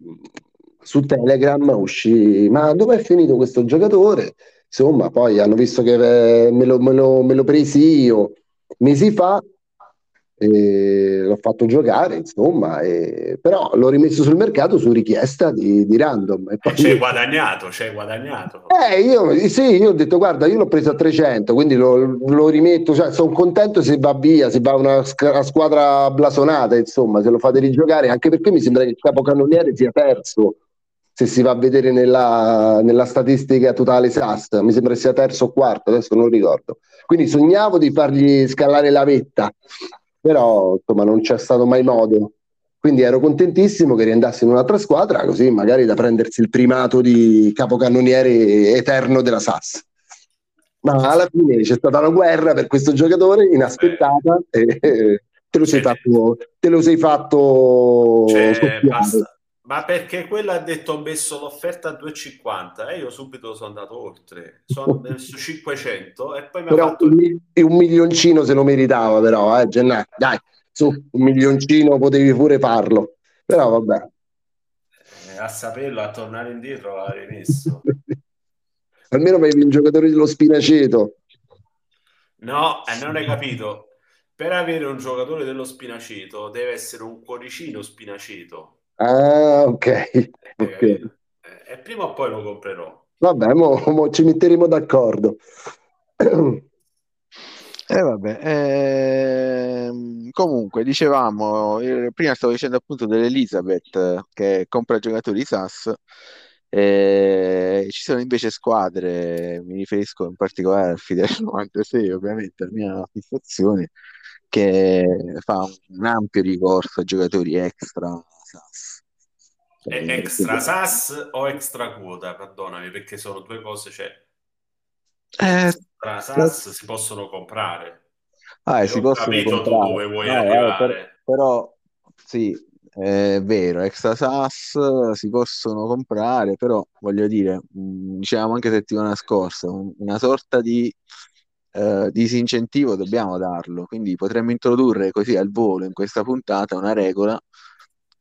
su Telegram. Uscì, ma dove è finito questo giocatore? Insomma, poi hanno visto che eh, me lo, me lo- me lo presi io mesi fa e l'ho fatto giocare, insomma, e... però l'ho rimesso sul mercato su richiesta di, di random. E poi... hai guadagnato, hai guadagnato. Eh, io, sì, io ho detto guarda, io l'ho preso a 300, quindi lo, lo rimetto, cioè, sono contento se va via, se va una, sc- una squadra blasonata, insomma, se lo fate rigiocare, anche perché mi sembra che il capocannoniere sia terzo, se si va a vedere nella, nella statistica totale SAS, mi sembra sia terzo o quarto, adesso non ricordo. Quindi sognavo di fargli scalare la vetta, però insomma non c'è stato mai modo. Quindi ero contentissimo che riandasse in un'altra squadra, così magari da prendersi il primato di capocannoniere eterno della SAS. Ma alla fine c'è stata una guerra per questo giocatore inaspettata e te lo sei fatto, te lo sei fatto Cioè, basta. Ma perché quello ha detto ho messo l'offerta a 2,50 e io subito sono andato oltre, sono messo 500 e poi mi ha Però fatto un, un milioncino se lo meritava, però, eh, Gennaro. Dai, su, un milioncino potevi pure farlo. Però vabbè. eh, a saperlo, a tornare indietro l'ha rimesso. Almeno avevi un giocatore dello Spinaceto. No, e non hai capito. Per avere un giocatore dello Spinaceto deve essere un cuoricino Spinaceto. Ah, ok. Hai ok. capito? Eh, E prima o poi lo comprerò. Vabbè, mo, mo ci metteremo d'accordo. E vabbè, ehm, comunque dicevamo, eh, prima stavo dicendo appunto dell'Elizabeth eh, che compra giocatori SAS, eh, ci sono invece squadre, mi riferisco in particolare al Fidel 96, ovviamente la mia fissazione, che fa un ampio ricorso a giocatori extra SAS. È Eh, extra SAS o extra quota? Perdonami, perché sono due cose, cioè eh, extra SAS si possono comprare. Ah, si ho possono capito tu comprare. dove vuoi No, eh, per- arrivare. però sì, è vero, extra SAS si possono comprare, però voglio dire, mh, dicevamo anche settimana scorsa, un- una sorta di eh, disincentivo dobbiamo darlo, quindi potremmo introdurre così al volo in questa puntata una regola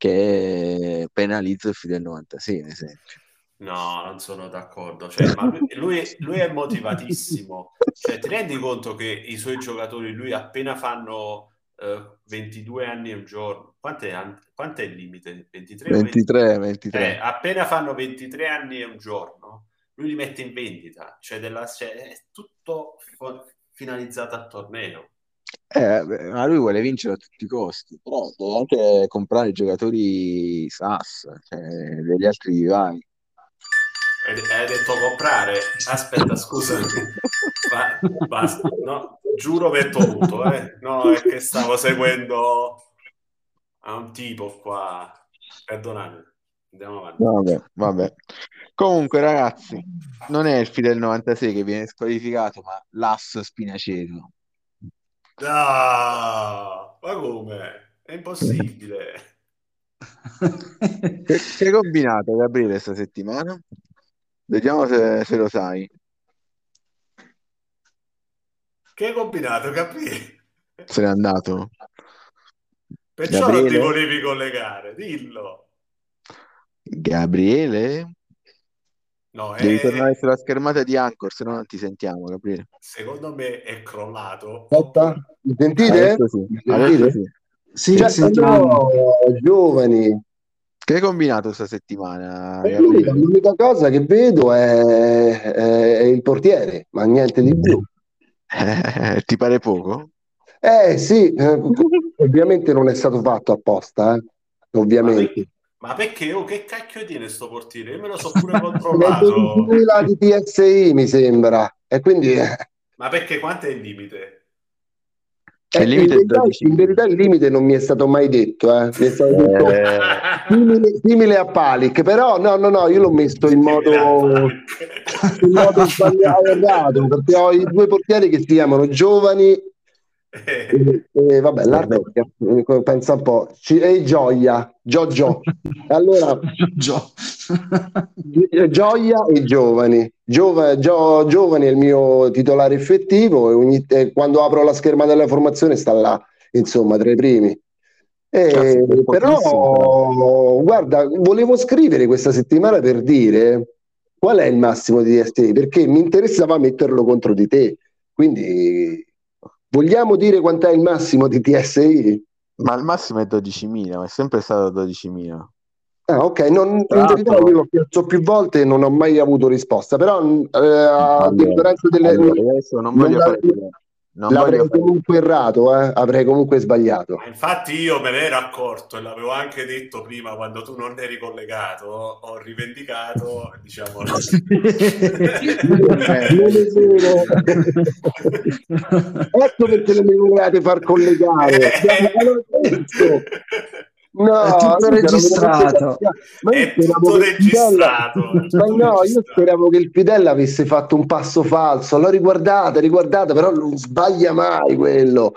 che penalizza il Fidel 96, ad esempio. No, non sono d'accordo. Cioè, ma lui, lui- lui è motivatissimo. Cioè, ti rendi conto che i suoi giocatori, lui appena fanno eh, 22 anni e un giorno, an- quant'è il limite? 23 o 20? 23, 23. Eh, appena fanno 23 anni e un giorno, lui li mette in vendita. Cioè, della- cioè, è tutto finalizzato al torneo. Eh, beh, ma lui vuole vincere a tutti i costi, però deve anche comprare giocatori SAS, cioè degli altri vivai. Hai detto comprare? Aspetta, scusami. Ma, basta, no, giuro metto muto, eh. No, è che stavo seguendo a un tipo qua. Perdonate, andiamo avanti. Vabbè, vabbè. Comunque, ragazzi, non è il Fidel 96 che viene squalificato, ma l'Ass Spinaceto. No, ma come? È impossibile. Che, che hai combinato, Gabriele, questa settimana? Vediamo se, se lo sai. Che hai combinato, capì? Se n'è andato. Perciò non ti Gabriele? volevi collegare, dillo. Gabriele? No, Devi è- tornare sulla schermata di Anchor, se no non ti sentiamo, Gabriele. secondo me è crollato. Aspetta, mi sentite? Adesso sì, adesso sì. Sì, sentiamo. no, giovani. Che hai combinato questa settimana, l'unica, l'unica cosa che vedo è, è- è il portiere, ma niente di più. Eh, ti pare poco? Eh sì, eh, ovviamente non è stato fatto apposta, eh, ovviamente. Ma perché? Oh, che cacchio tiene sto portiere? Io me lo so pure controllato. 12.000 di PSI mi sembra, e quindi eh, Ma perché quanto è il limite? Il in, limite è verità, 12. in verità il limite non mi è stato mai detto, eh. Mi è stato detto Eh, simile, simile a Palic, però no, no, no, io l'ho messo in modo, in modo sbagliato, errato, perché ho i due portieri che si chiamano giovani e, e vabbè, la vecchia, pensa un po', Ci- e Gioia, Giorgio. Allora, Gio. Gi- Gioia e Giovani. Giova- Gio- Giovani è il mio titolare effettivo e ogni- e quando apro la scherma della formazione sta là, insomma, tra i primi. Eh, Cazzo, per però, guarda, volevo scrivere questa settimana per dire qual è il massimo di DSI, perché mi interessava metterlo contro di te. Quindi Vogliamo dire quant'è il massimo di TSI? Ma il massimo è 12.000, ma è sempre stato 12.000. Ah, ok, non, in verità io l'ho chiesto più volte e non ho mai avuto risposta, però eh, a Allora, differenza delle... allora, adesso non voglio non fare... l'avrei- Non l'avrei fare... comunque errato, eh, avrei comunque sbagliato. Infatti io me ne ero accorto e l'avevo anche detto prima quando tu non eri collegato, ho rivendicato, diciamo, non è vero. ecco perché non mi volevate far collegare. No, È tutto io registrato. Ma io È speravo tutto che il Fidel- registrato, Ma no, io speravo che il Fidel avesse fatto un passo falso. L'ho riguardata, riguardata, però non sbaglia mai quello.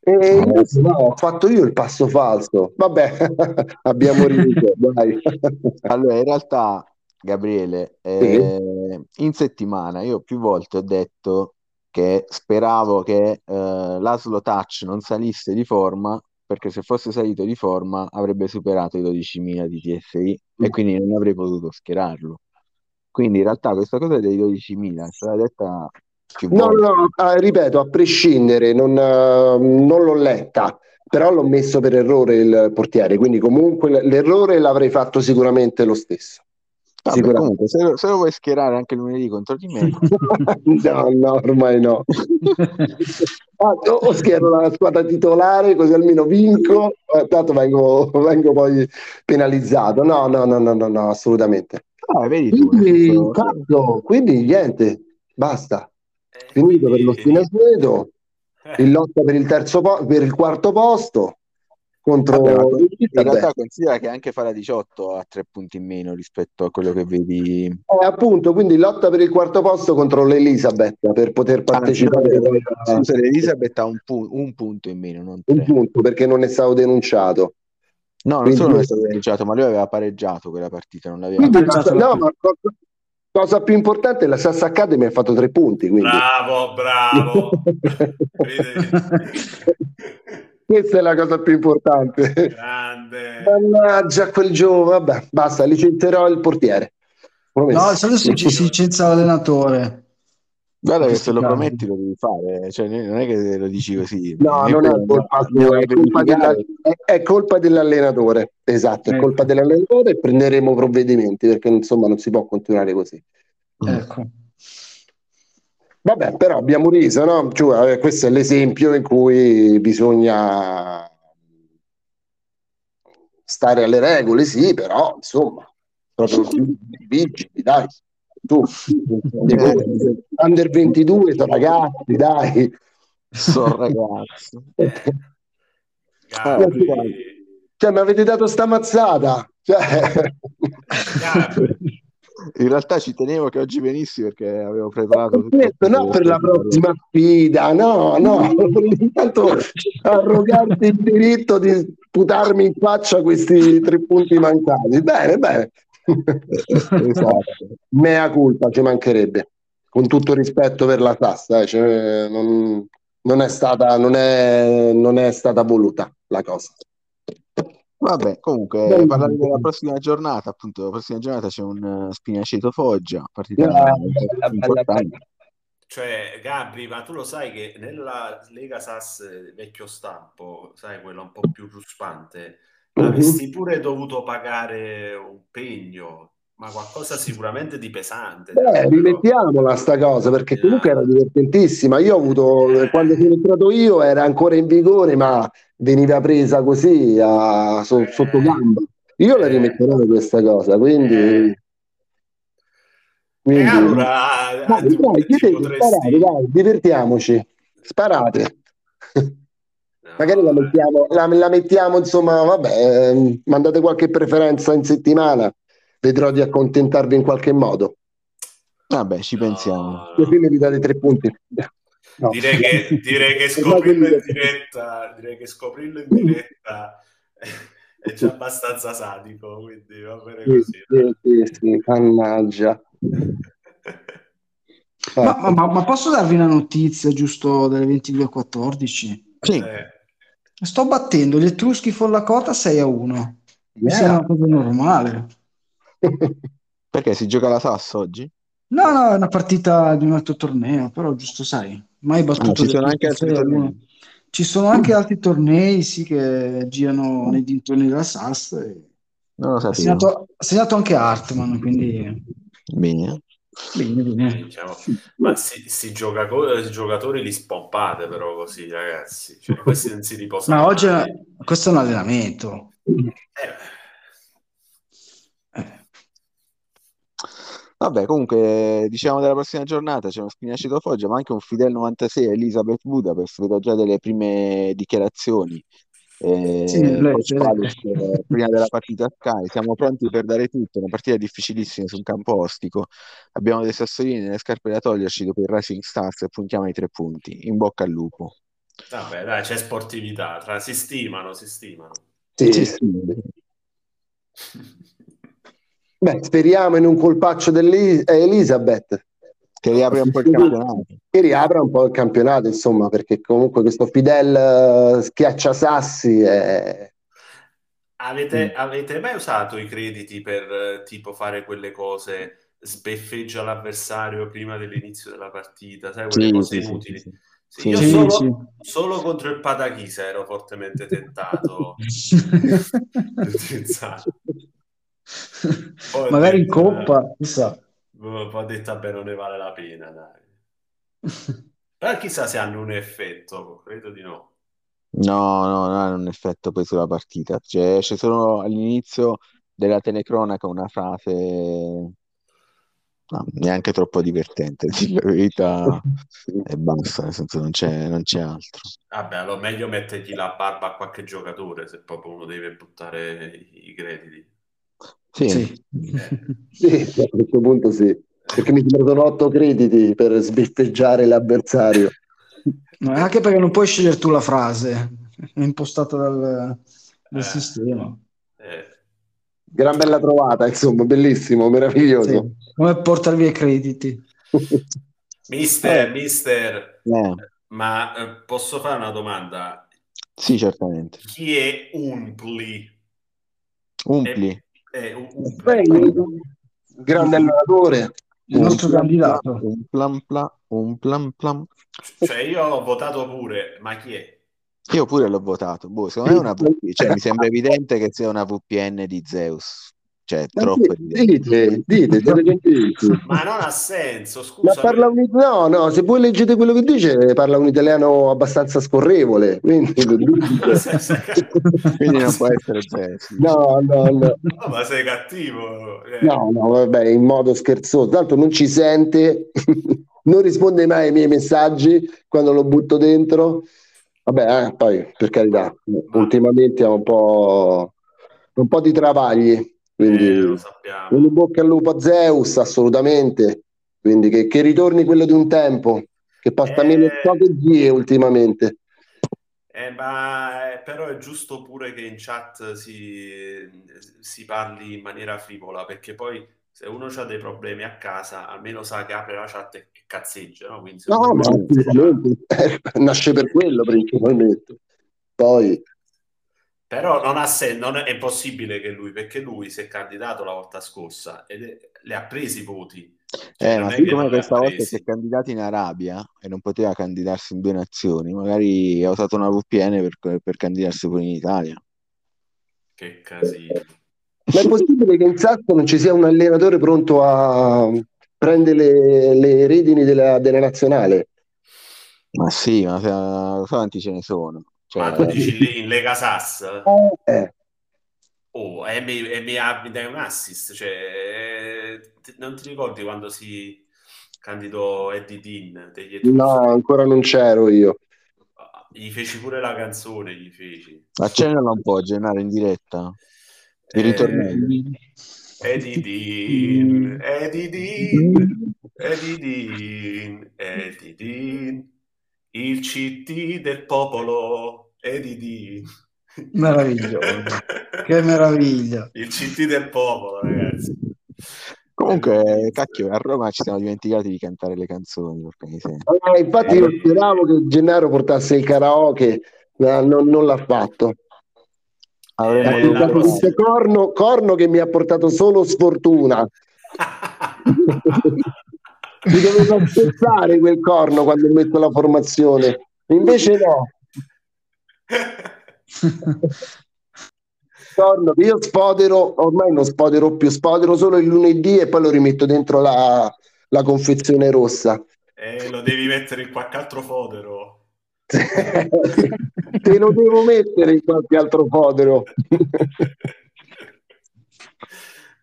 E invece no, ho fatto io il passo falso. Vabbè, abbiamo riso, dai. Allora, in realtà, Gabriele, eh, in settimana io più volte ho detto che speravo che eh, l'Aslo Touch non salisse di forma, perché se fosse salito di forma avrebbe superato i 12.000 di TSI e quindi non avrei potuto schierarlo. Quindi in realtà questa cosa dei 12.000 è stata detta No, volte. no, ah, ripeto, a prescindere, non, eh, non l'ho letta, però l'ho messo per errore il portiere, quindi comunque l'errore l'avrei fatto sicuramente lo stesso. Vabbè, Sicuramente. comunque, se lo, se lo vuoi schierare anche lunedì contro di me, No, no, ormai no. Ah, o o schiero la squadra titolare così almeno vinco, eh, tanto vengo, vengo poi penalizzato. No, no, no, no, no, no, assolutamente. ah, vedi tu, Quindi, senso- cazzo, quindi niente, basta. Eh, Finito per lo Spinazzeto, eh, in lotta per il terzo po- per il quarto posto contro Vabbè, in realtà considera che anche Fara 18 ha tre punti in meno rispetto a quello che vedi. Eh, appunto, quindi lotta per il quarto posto contro l'Elisabeth per poter partecipare Anzi, a- Scusa, Elisabeth ha un, pu- un punto in meno, non un punto perché non è stato denunciato. No, non Quindi- solo non è stato denunciato, ma lui aveva pareggiato quella partita, non l'aveva Quindi, la- no, ma cosa, cosa più importante, la Sassa Academy ha fatto tre punti. Quindi. Bravo, bravo. Questa è la cosa più importante. Grande. Mannaggia quel giovane, vabbè, basta, licenzierò il portiere. Promesso. No, se adesso ci si licenzia l'allenatore. Guarda che se lo prometti lo devi fare, cioè non è che lo dici così. No, non è colpa a è colpa, della- è- è colpa dell'allenatore. Esatto, è Ecco. colpa dell'allenatore e prenderemo provvedimenti perché insomma non si può continuare così. Ecco. Vabbè, però abbiamo riso, no? Cioè, eh, questo è l'esempio in cui bisogna stare alle regole, sì, però insomma, proprio vigili, dai. Tu, under 22 sono ragazzi, dai. Sono ragazzo. Gabri, Cioè, mi avete dato sta mazzata. Cioè... In realtà ci tenevo che oggi venissi perché avevo preparato tutto. Questo no per la prossima sfida, no, no, intanto arrogarti il diritto di sputarmi in faccia questi tre punti mancati. Bene, bene. Esatto. Mea culpa, ci mancherebbe. Con tutto rispetto per la tassa, eh, cioè, non, non è stata, non è, non è stata voluta la cosa. Vabbè, comunque, Bene. parlare della prossima giornata, appunto, la prossima giornata c'è un uh, Spinaceto Foggia, partita Ah, bella, importante. bella, Cioè, Gabri, ma tu lo sai che nella Lega Sass vecchio stampo, sai, quella un po' più ruspante, Mhm. avresti pure dovuto pagare un pegno, ma qualcosa sicuramente di pesante. Però- rimettiamola sta cosa perché comunque era divertentissima. Io ho avuto, quando sono entrato io era ancora in vigore, ma veniva presa così a- so- sotto gamba. Io la rimetterò questa cosa, quindi, Eh. quindi- E allora, Dai, dai, potresti- sparate, dai, divertiamoci, sparate. No, Magari la mettiamo, la, la mettiamo, insomma, vabbè, ehm, mandate qualche preferenza in settimana, vedrò di accontentarvi in qualche modo. Vabbè, ci pensiamo. Così mi date tre punti. No. Direi che, direi che scoprirlo in diretta, direi che scoprirlo in diretta è già abbastanza sadico, quindi va bene Sì, così. sì, sì, sì, mannaggia. Ma, ma- ma- posso darvi una notizia giusto delle 22.14? Sì, Eh, Sto battendo gli Etruschi Follacota 6 a 1. Mi Yeah. sembra una cosa normale. perché si gioca la Sass oggi? No, no, è una partita di un altro torneo, però giusto, sai, mai battuto Ah, ci sono anche altri 6 a 1. tornei. Ci sono anche altri tornei sì, che girano nei dintorni della SAS. e Non lo Ha sapevo. segnato, ha segnato anche Hartman, quindi Bene. bene, bene. Eh, diciamo, ma si, si gioca i giocatori li spompate però così, ragazzi. Cioè, questi non si riposano Ma oggi è- questo è un allenamento. Eh, Eh, Vabbè, comunque, diciamo della prossima giornata c'è uno Spinaceto Foggia, ma anche un Fidel 96 Elizabeth Budapest. Vedo già delle prime dichiarazioni. Eh, Sì, Coach lette. eh, prima della partita a Sky, siamo pronti per dare tutto. Una partita difficilissima su un campo ostico. Abbiamo dei sassolini nelle scarpe da toglierci dopo il Racing Stars e puntiamo ai tre punti. In bocca al lupo. vabbè, dai, c'è sportività, tra- si stimano, si stimano. Sì. Sì, sì. Beh, speriamo in un colpaccio dell'Elisabeth Che riapre un po' il campionato. che riapra un po' il campionato, insomma, perché comunque questo Fidel eh, schiacciasassi è... Avete, Mm. avete mai usato i crediti per eh, tipo fare quelle cose, sbeffeggia l'avversario prima dell'inizio della partita, sai, quelle Sì, cose sì, inutili? sì, sì. Io solo, sì. solo contro il Patachisa ero fortemente tentato di. Poi Magari in detto, coppa, chissà. eh, poi ho detto, vabbè, non ne vale la pena, dai. Però chissà se hanno un effetto, credo di no. No, no, non ha un effetto poi sulla partita. Cioè, c'è solo all'inizio della telecronaca una frase no, neanche troppo divertente, la verità, e basta, nel senso non c'è, non c'è altro. Vabbè, allora meglio mettergli la barba a qualche giocatore se proprio uno deve buttare i crediti. Sì, Sì. Sì, a questo punto sì, perché mi sembrano otto crediti per sbeffeggiare l'avversario. No, anche perché non puoi scegliere tu la frase, è impostata dal, dal Eh. sistema. Eh, Gran bella trovata, insomma, bellissimo, meraviglioso. Sì. Come portare via i crediti? Mister, Eh. mister, Eh, ma eh, posso fare una domanda? sì, certamente. Chi è Umpli? Umpli. È un, grande allenatore. Il nostro plan candidato. Un plan plan, un plan plan. Cioè, io ho votato pure, ma chi è? Io pure l'ho votato. Boh, secondo me è una VP cioè, mi sembra evidente che sia una VPN di Zeus. Cioè, Ma troppo. Dite, dite, siete gentili. Ma non ha senso, Ma scusa. parla un no, no, se voi leggete quello che dice, parla un italiano abbastanza scorrevole. Quindi, Quindi non può essere Zeus. no, no, no. No, ma sei cattivo. eh. No, no, vabbè, in modo scherzoso. Tanto non ci sente, non risponde mai ai miei messaggi quando lo butto dentro. Vabbè, eh, poi per carità, ultimamente ha un po', un po' di travagli. Quindi, Eh, lo sappiamo. un bocca al lupo a Zeus, assolutamente. Quindi che, che ritorni quello di un tempo, che passa Eh. meno zie ultimamente. Eh, ma eh, però è giusto pure che in chat si, si parli in maniera frivola, perché poi se uno ha dei problemi a casa, almeno sa che apre la chat e cazzeggia, no? Quindi No, ma. Eh, nasce per quello principalmente. Poi, Però non ha senso, non è, possibile che lui, perché lui si è candidato la volta scorsa è- le ha presi i voti. Cioè, Eh, ma siccome questa volta si è candidato in Arabia e non poteva candidarsi in due nazioni, magari ha usato una VPN per, per candidarsi pure in Italia. Che casino. ma è possibile che in Sasso non ci sia un allenatore pronto a prendere le, le redini della, della nazionale? Ma sì, ma se- quanti ce ne sono? Ma Cioè, tu dici lì in Lega Sass? Eh, Oh, e mi, e mi ha- mi dai un assist, cioè, eh, ti- non ti ricordi quando si candidò Eddie Dean degli no, ancora non c'ero io. Ah, Gli feci pure la canzone, gli feci. accennala un po', Gennaro, in diretta. Il Eh, ritornello. Eddie Dean, Eddie Dean, Eddie Dean, Eddie Dean, il CT del popolo, Eddie Dean. Meraviglioso. Che meraviglia. Il CT del popolo, ragazzi. Comunque, cacchio, a Roma ci siamo dimenticati di cantare le canzoni, miseria. Ah, infatti io speravo che Gennaro portasse il karaoke, ma non, non l'ha fatto. Ha Avremmo Eh, dovuto la portato prossima. questo corno, corno che mi ha portato solo sfortuna. Mi dovevo aspettare quel corno quando ho messo la formazione. Invece no. Io spodero, ormai non spodero più, spodero solo il lunedì e poi lo rimetto dentro la, la confezione rossa. Eh, lo devi mettere in qualche altro fodero. Te lo devo mettere in qualche altro fodero.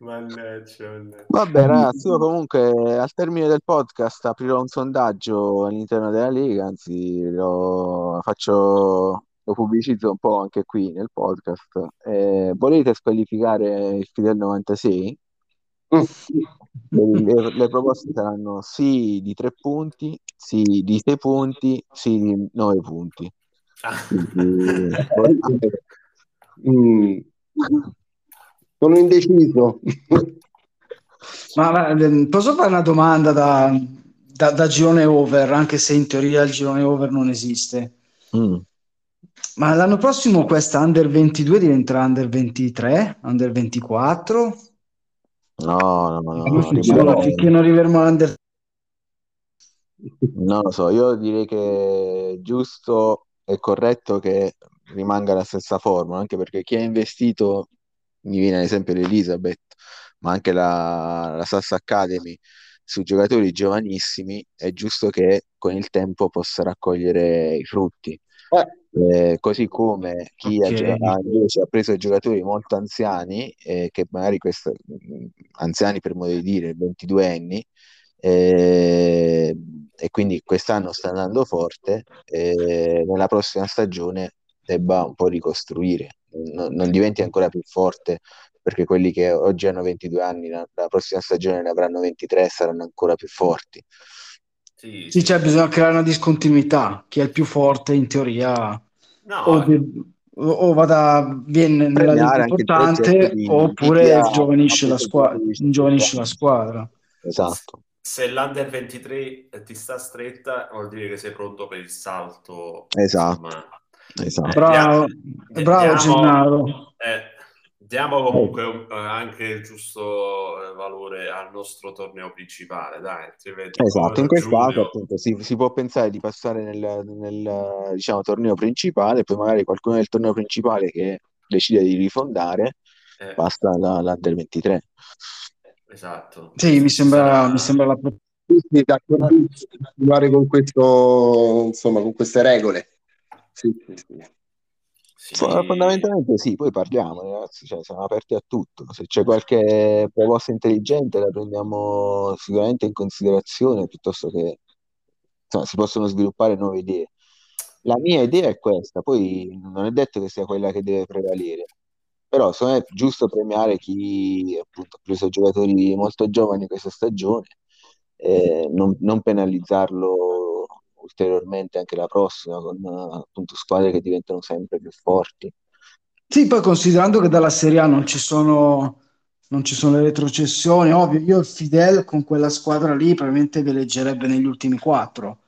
Mannaggia, mannaggia. Vabbè, ragazzi, io comunque al termine del podcast aprirò un sondaggio all'interno della Lega, anzi lo faccio, lo pubblicizzo un po' anche qui nel podcast. Eh, volete squalificare il Fidel 96? Le, le- le proposte saranno sì di tre punti, sì di sei punti, sì di nove punti. Quindi, Mm. Sono indeciso. Ma, ma, ehm, posso fare una domanda da, da- da girone over, anche se in teoria il girone over non esiste. Mm. Ma l'anno prossimo questa under 22 diventerà under 23, under 24? No, no, no, no, funziona rimane- finché non arriveremo all'under Non lo so, io direi che è giusto e corretto che rimanga la stessa formula, anche perché chi ha investito, mi viene l'esempio di Elizabeth, ma anche la, la Sass Academy, su giocatori giovanissimi, è giusto che con il tempo possa raccogliere i frutti. Eh, così come chi ha, Ok. gio- ha invece ha preso giocatori molto anziani, eh, che magari questo, mh, anziani per modo di dire, 22 anni, eh, e quindi quest'anno sta andando forte, eh, nella prossima stagione debba un po' ricostruire, non, non diventi ancora più forte perché quelli che oggi hanno 22 anni, la, la prossima stagione ne avranno 23 e saranno ancora più forti. Sì, Sì, cioè bisogna creare una discontinuità. Chi è il più forte in teoria No, o, de- o- vada, viene nella progetto importante oppure giovanisce la ingiovanisce la 50 squadra. Esatto. se l'Under 23 ti sta stretta, vuol dire che sei pronto per il salto. Esatto. insomma. Esatto. Eh, Bravo, dia- bravo diamo- Gennaro. eh, diamo comunque un- eh, anche il giusto eh, valore al nostro torneo principale, dai, Esatto, in quel caso appunto si, si può pensare di passare nel, nel, diciamo, torneo principale, poi magari qualcuno del torneo principale che decide di rifondare eh, passa all'Under 23. esatto. Sì, mi sembra, Sarà- mi sembra la di continuare con questo, insomma, con queste regole. Sì, sì, sì. Sì. Fo- Fondamentalmente sì, poi parliamo ragazzi, cioè, siamo aperti a tutto. Se c'è qualche proposta intelligente la prendiamo sicuramente in considerazione, piuttosto che insomma, si possono sviluppare nuove idee. La mia idea è questa, poi non è detto che sia quella che deve prevalere, però secondo me è giusto premiare chi appunto ha preso giocatori molto giovani questa stagione, e non, non penalizzarlo ulteriormente anche la prossima con appunto squadre che diventano sempre più forti. Sì, poi considerando che dalla Serie A non ci sono, non ci sono le retrocessioni, ovvio, io il Fidel con quella squadra lì probabilmente veleggerebbe negli ultimi quattro.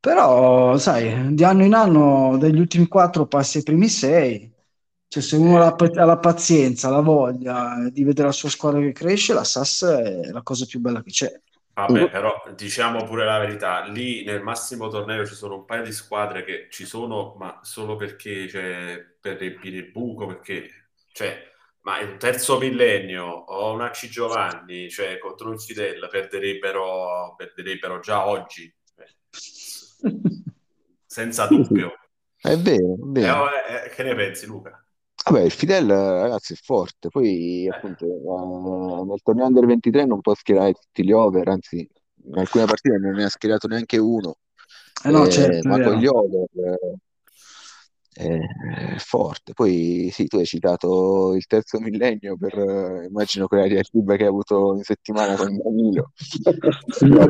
Però, sai, di anno in anno dagli ultimi quattro passi ai primi sei. Cioè, se uno ha la, la pazienza, la voglia di vedere la sua squadra che cresce, la SAS è la cosa più bella che c'è. Vabbè, però diciamo pure la verità, lì nel massimo torneo ci sono un paio di squadre che ci sono, ma solo perché, cioè, per riempire il buco, perché, cioè, ma il terzo millennio o un AC Giovanni, cioè, contro il Fidel perderebbero, perderebbero già oggi, eh, senza dubbio. È vero, è Eh, vero. eh, che ne pensi, Luca? Vabbè, il Fidel, ragazzi, è forte. Poi, appunto, eh, nel torneo Under 23 non può schierare tutti gli over, anzi, in alcune partite non ne ha schierato neanche uno. Eh no, Eh, certo, ma con gli over eh, è forte. Poi, sì, tu hai citato il terzo millennio per, eh, immagino, quella diatriba che hai avuto in settimana con Danilo. No,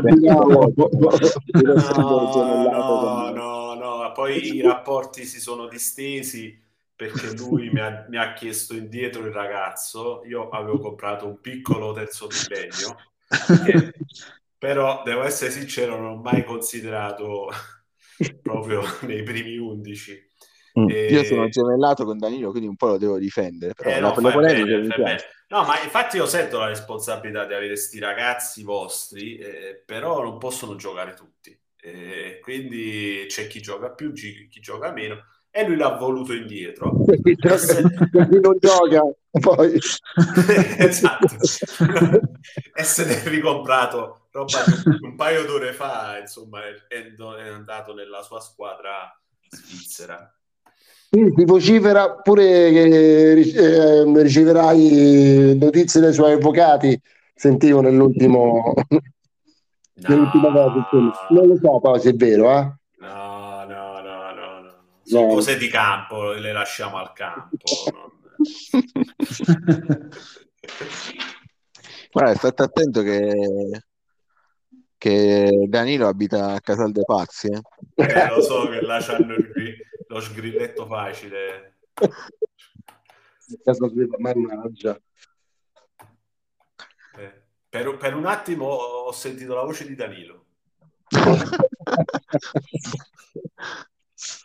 no, no, poi i rapporti si sono distesi perché lui mi ha, mi ha chiesto indietro il ragazzo, io avevo comprato un piccolo terzo millennio, che però devo essere sincero, non ho mai considerato proprio nei primi undici. Mm. E- Io sono gemellato con Danilo, quindi un po' lo devo difendere. Però Eh, la- no, polemiche bene, bene. No, ma infatti io sento la responsabilità di avere sti ragazzi vostri, eh, però non possono giocare tutti. Eh, quindi c'è chi gioca più, chi gioca meno, e lui l'ha voluto indietro. Chi non gioca poi esatto. e se ne è ricomprato roba un paio d'ore fa, insomma, è, è andato nella sua squadra svizzera. Sì, ti vocifera pure che eh, riceverai notizie dai suoi avvocati. Sentivo nell'ultimo, nell'ultima cosa. insomma. Non lo so poi se è vero, eh. No, no, no, no, no. Sono No. cose di campo, le lasciamo al campo. Guarda, state attento che, che Danilo abita a Casal dei Pazzi. eh. Eh, lo so che là c'hanno il gri- lo sgrilletto facile. Caso di- Mannaggia. Eh, per, per un attimo ho sentito la voce di Danilo.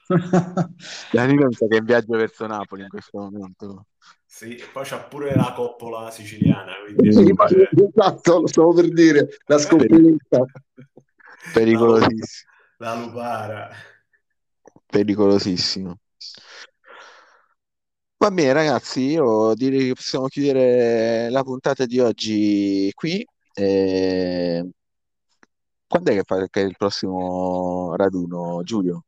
Danilo mi sa che è in viaggio verso Napoli in questo momento. Sì, e poi c'ha pure la coppola siciliana, quindi eh, Esatto, lo stavo per dire, la scoperta. Pericolosissimo, la lupara. pericolosissimo. Va bene, ragazzi, io direi che possiamo chiudere la puntata di oggi qui. E... Quando è che, fa, che è il prossimo raduno, Giulio?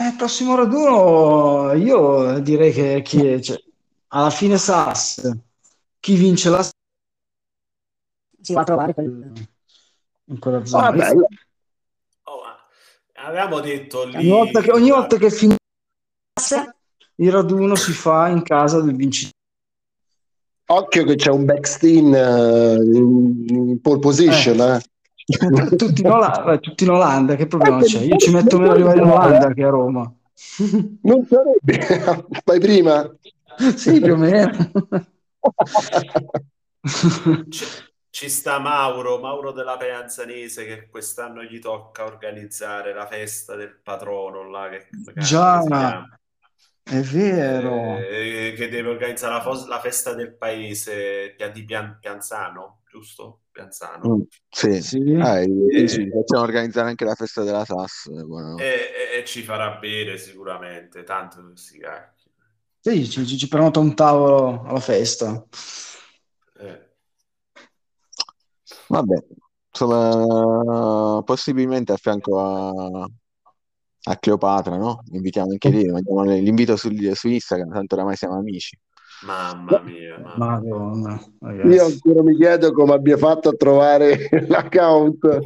Eh, il prossimo raduno io direi che chi è, cioè, alla fine Sass, chi vince la si va a trovare quel... in quella zona. Ah, bello. Oh, avevamo detto lì... Ogni volta che, ogni volta che finisce il raduno si fa in casa del vincitore. Occhio che c'è un backstein eh, in, in pole position, eh. Tutti, in Olanda, eh, tutti in Olanda, che problema c'è? Io ci metto meno a arrivare in Olanda che a Roma. Non sarebbe. Fai prima. sì, più o meno. Ci, ci sta Mauro, Mauro della Peanzanese, che quest'anno gli tocca organizzare la festa del patrono, là, che, cazzo Già, si chiama? è vero. Eh, che deve organizzare la, fos- la festa del paese di Pian- Pianzano, giusto? Pianzano. Mm, sì. Sì. Ah, e- Eh. e ci facciamo organizzare anche la festa della SAS. eh, buono. E, e- e ci farà bene sicuramente, tanto questi cacchi. Sì, ci, ci, ci prenota un tavolo alla festa. Eh. Vabbè, insomma, possibilmente a fianco a, a Cleopatra, no? Invitiamo anche lì, mandiamo l'invito su, su Instagram, tanto oramai siamo amici. Mamma mia, mamma. Madonna, Io ragazzi. ancora mi chiedo come abbia fatto a trovare l'account.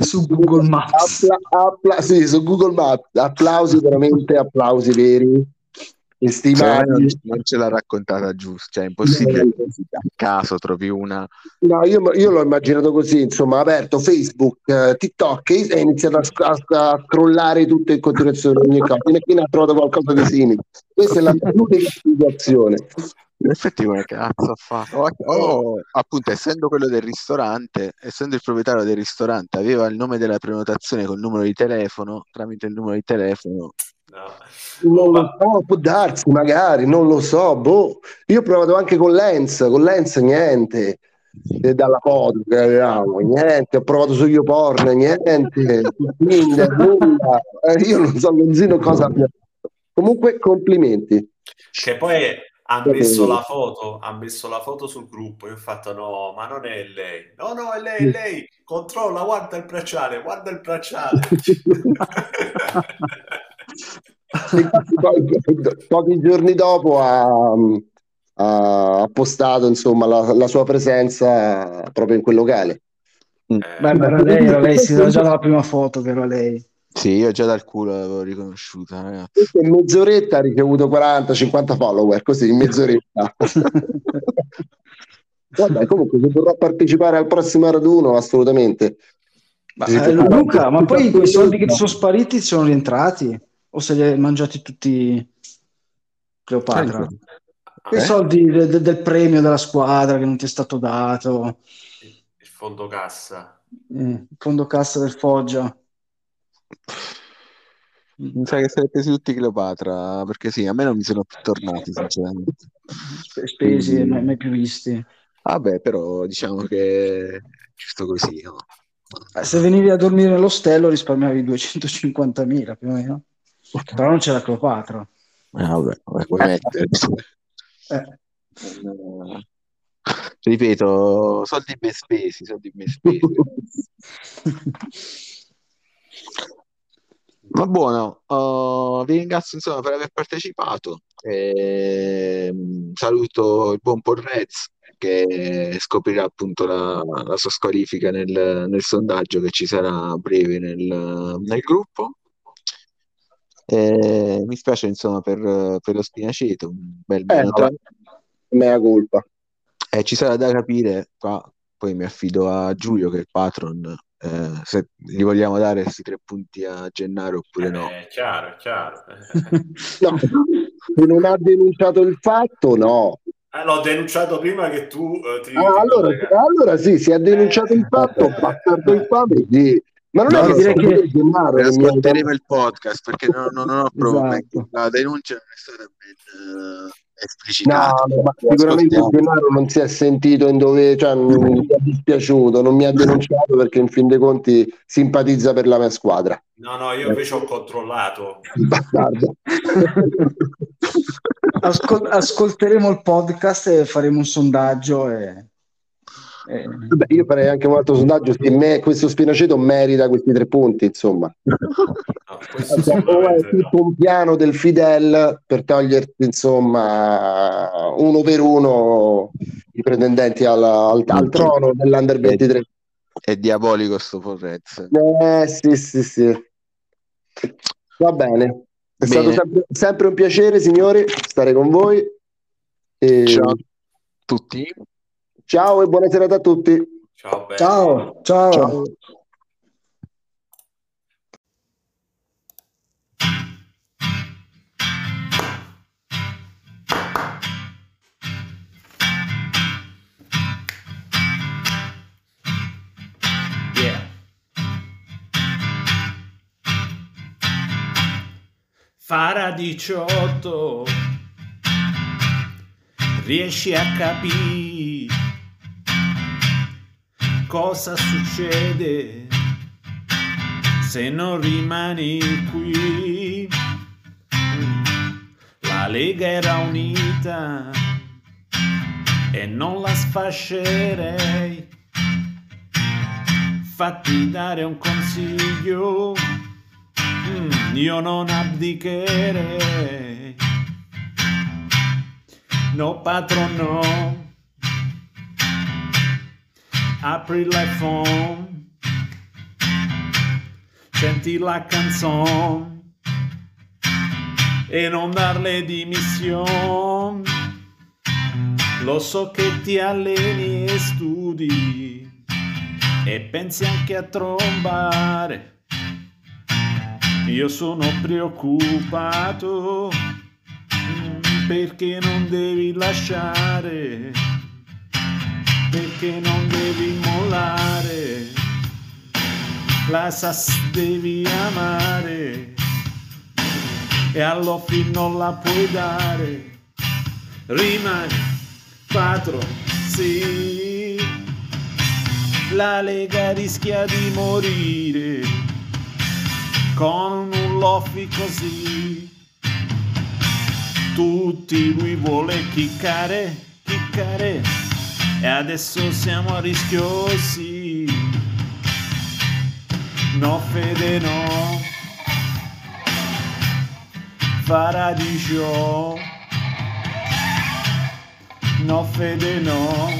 Su Google Maps. Appla- appla- sì, su Google Maps. Applausi, veramente applausi veri Secondo me non, stimati. ce l'ha raccontata giusto, cioè è impossibile a caso trovi una. No, io, io l'ho immaginato così, insomma, aperto Facebook, eh, TikTok e ha iniziato a, a, a scrollare tutto in continuazione ogni cosa, fino ha trovato qualcosa di simile. Questa è la l'unica spiegazione. In effetti come cazzo ha fatto? O, o, appunto, essendo quello del ristorante, essendo il proprietario del ristorante, aveva il nome della prenotazione col numero di telefono, tramite il numero di telefono. No. Non lo so, può darsi, magari, non lo so. Boh. Io ho provato anche con Lens, con Lens niente. E dalla foto che avevamo, niente. Ho provato su YouPorn, niente. Tinder, nulla. Eh, io non so, lo zino cosa abbia fatto. Comunque, complimenti. Che poi ha messo la foto, ha messo la foto sul gruppo. Io ho fatto no, ma non è lei. No, no, è lei, è lei. Controlla, guarda il bracciale, guarda il bracciale. Infatti, poi, pochi giorni dopo ha, ha postato insomma, la, la sua presenza proprio in quel locale. Eh, Beh, ma era lei, era lei, si vedeva già dalla prima foto che era lei. Sì, io già dal culo l'avevo riconosciuta, ragazzi. In mezz'oretta ha ricevuto 40-50 follower, così in mezz'oretta. Vabbè, comunque se vorrà partecipare al prossimo raduno, assolutamente. Ma, eh, Luca, ma poi quei soldi che ti sono spariti sono rientrati? O se li hai mangiati tutti Cleopatra? Quei eh, soldi de- de- del premio della squadra che non ti è stato dato, il fondo cassa. eh, il fondo cassa del Foggia. Mi sa che siete presi tutti Cleopatra, perché sì, a me non mi sono più tornati, sinceramente. Sp- Spesi, Quindi, mai, mai più visti. vabbè, però diciamo che è giusto così, no? Eh, Se venivi a dormire nell'ostello risparmiavi 250.000 più o meno. Però non c'era Cleopatra. Eh, vabbè, vabbè, mettere. Eh, Eh, Ripeto, soldi ben spesi, soldi ben spesi. Ma buono, uh, vi ringrazio insomma per aver partecipato. Ehm, saluto il buon Porrez che scoprirà appunto la, la sua squalifica nel, nel sondaggio che ci sarà a breve nel, nel gruppo. Eh, mi spiace insomma per, per lo Spinaceto, un bel Eh, vabbè, mea colpa. Eh, ci sarà da capire, qua poi mi affido a Giulio che è il patron, eh, se gli vogliamo dare questi tre punti a Gennaro oppure no. È chiaro, è chiaro. No, se non ha denunciato il fatto, no. Eh, l'ho denunciato prima che tu eh, ti, Ah, ti allora, allora sì, si è denunciato il fatto, bastardo infame, sì. Ma non No, è che direi che- ha Ascolteremo il podcast perché non, non- non ho proprio Esatto. la denuncia non è stata ben eh, No, esplicitata. no, sicuramente. Gennaro non si è sentito in dove, cioè non mi è dispiaciuto, non mi ha denunciato perché in fin dei conti simpatizza per la mia squadra. No, no, io invece ho controllato. Bastardo. Ascol- ascolteremo il podcast e faremo un sondaggio e, e- Vabbè, io farei anche un altro sondaggio se me, questo Spinaceto merita questi tre punti, insomma. No, Cioè, o è no. tutto un piano del Fidel per toglierti, insomma, uno per uno i pretendenti al, al- al trono dell'Under 23. È diabolico sto Porrez. Eh, sì, sì, sì. Va bene. È stato Bene. sempre, sempre un piacere, signori, stare con voi. E- Ciao a tutti. Ciao e buona serata a tutti. Ciao, belli. ciao ciao Ciao. Yeah. Farà 18, riesci a capire cosa succede se non rimani qui. La Lega era unita e non la sfascerei. Fatti dare un consiglio, io non abdicherei. No patron no, apri l'iPhone, senti la canzone. E non darle dimissioni. Lo so che ti alleni e studi. E pensi anche a trombare. Io sono preoccupato. Mm, perché non devi lasciare, perché non devi mollare. La SAS devi amare e all'offi non la puoi dare. Rimani patron, sì. La Lega rischia di morire con un loffi così. Tutti lui vuole chiccare, chiccare e adesso siamo a rischio sì. No fede no, farà di show. No fede no,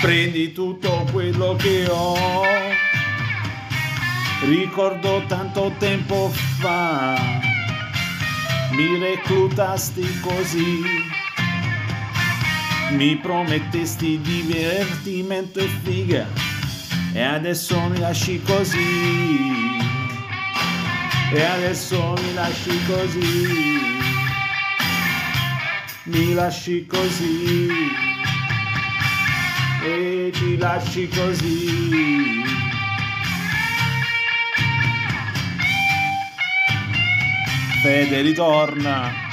prendi tutto quello che ho. Ricordo tanto tempo fa, mi reclutasti così, mi promettesti divertimento e figa, e adesso mi lasci così, e adesso mi lasci così, mi lasci così, e ci lasci così. Fede ritorna.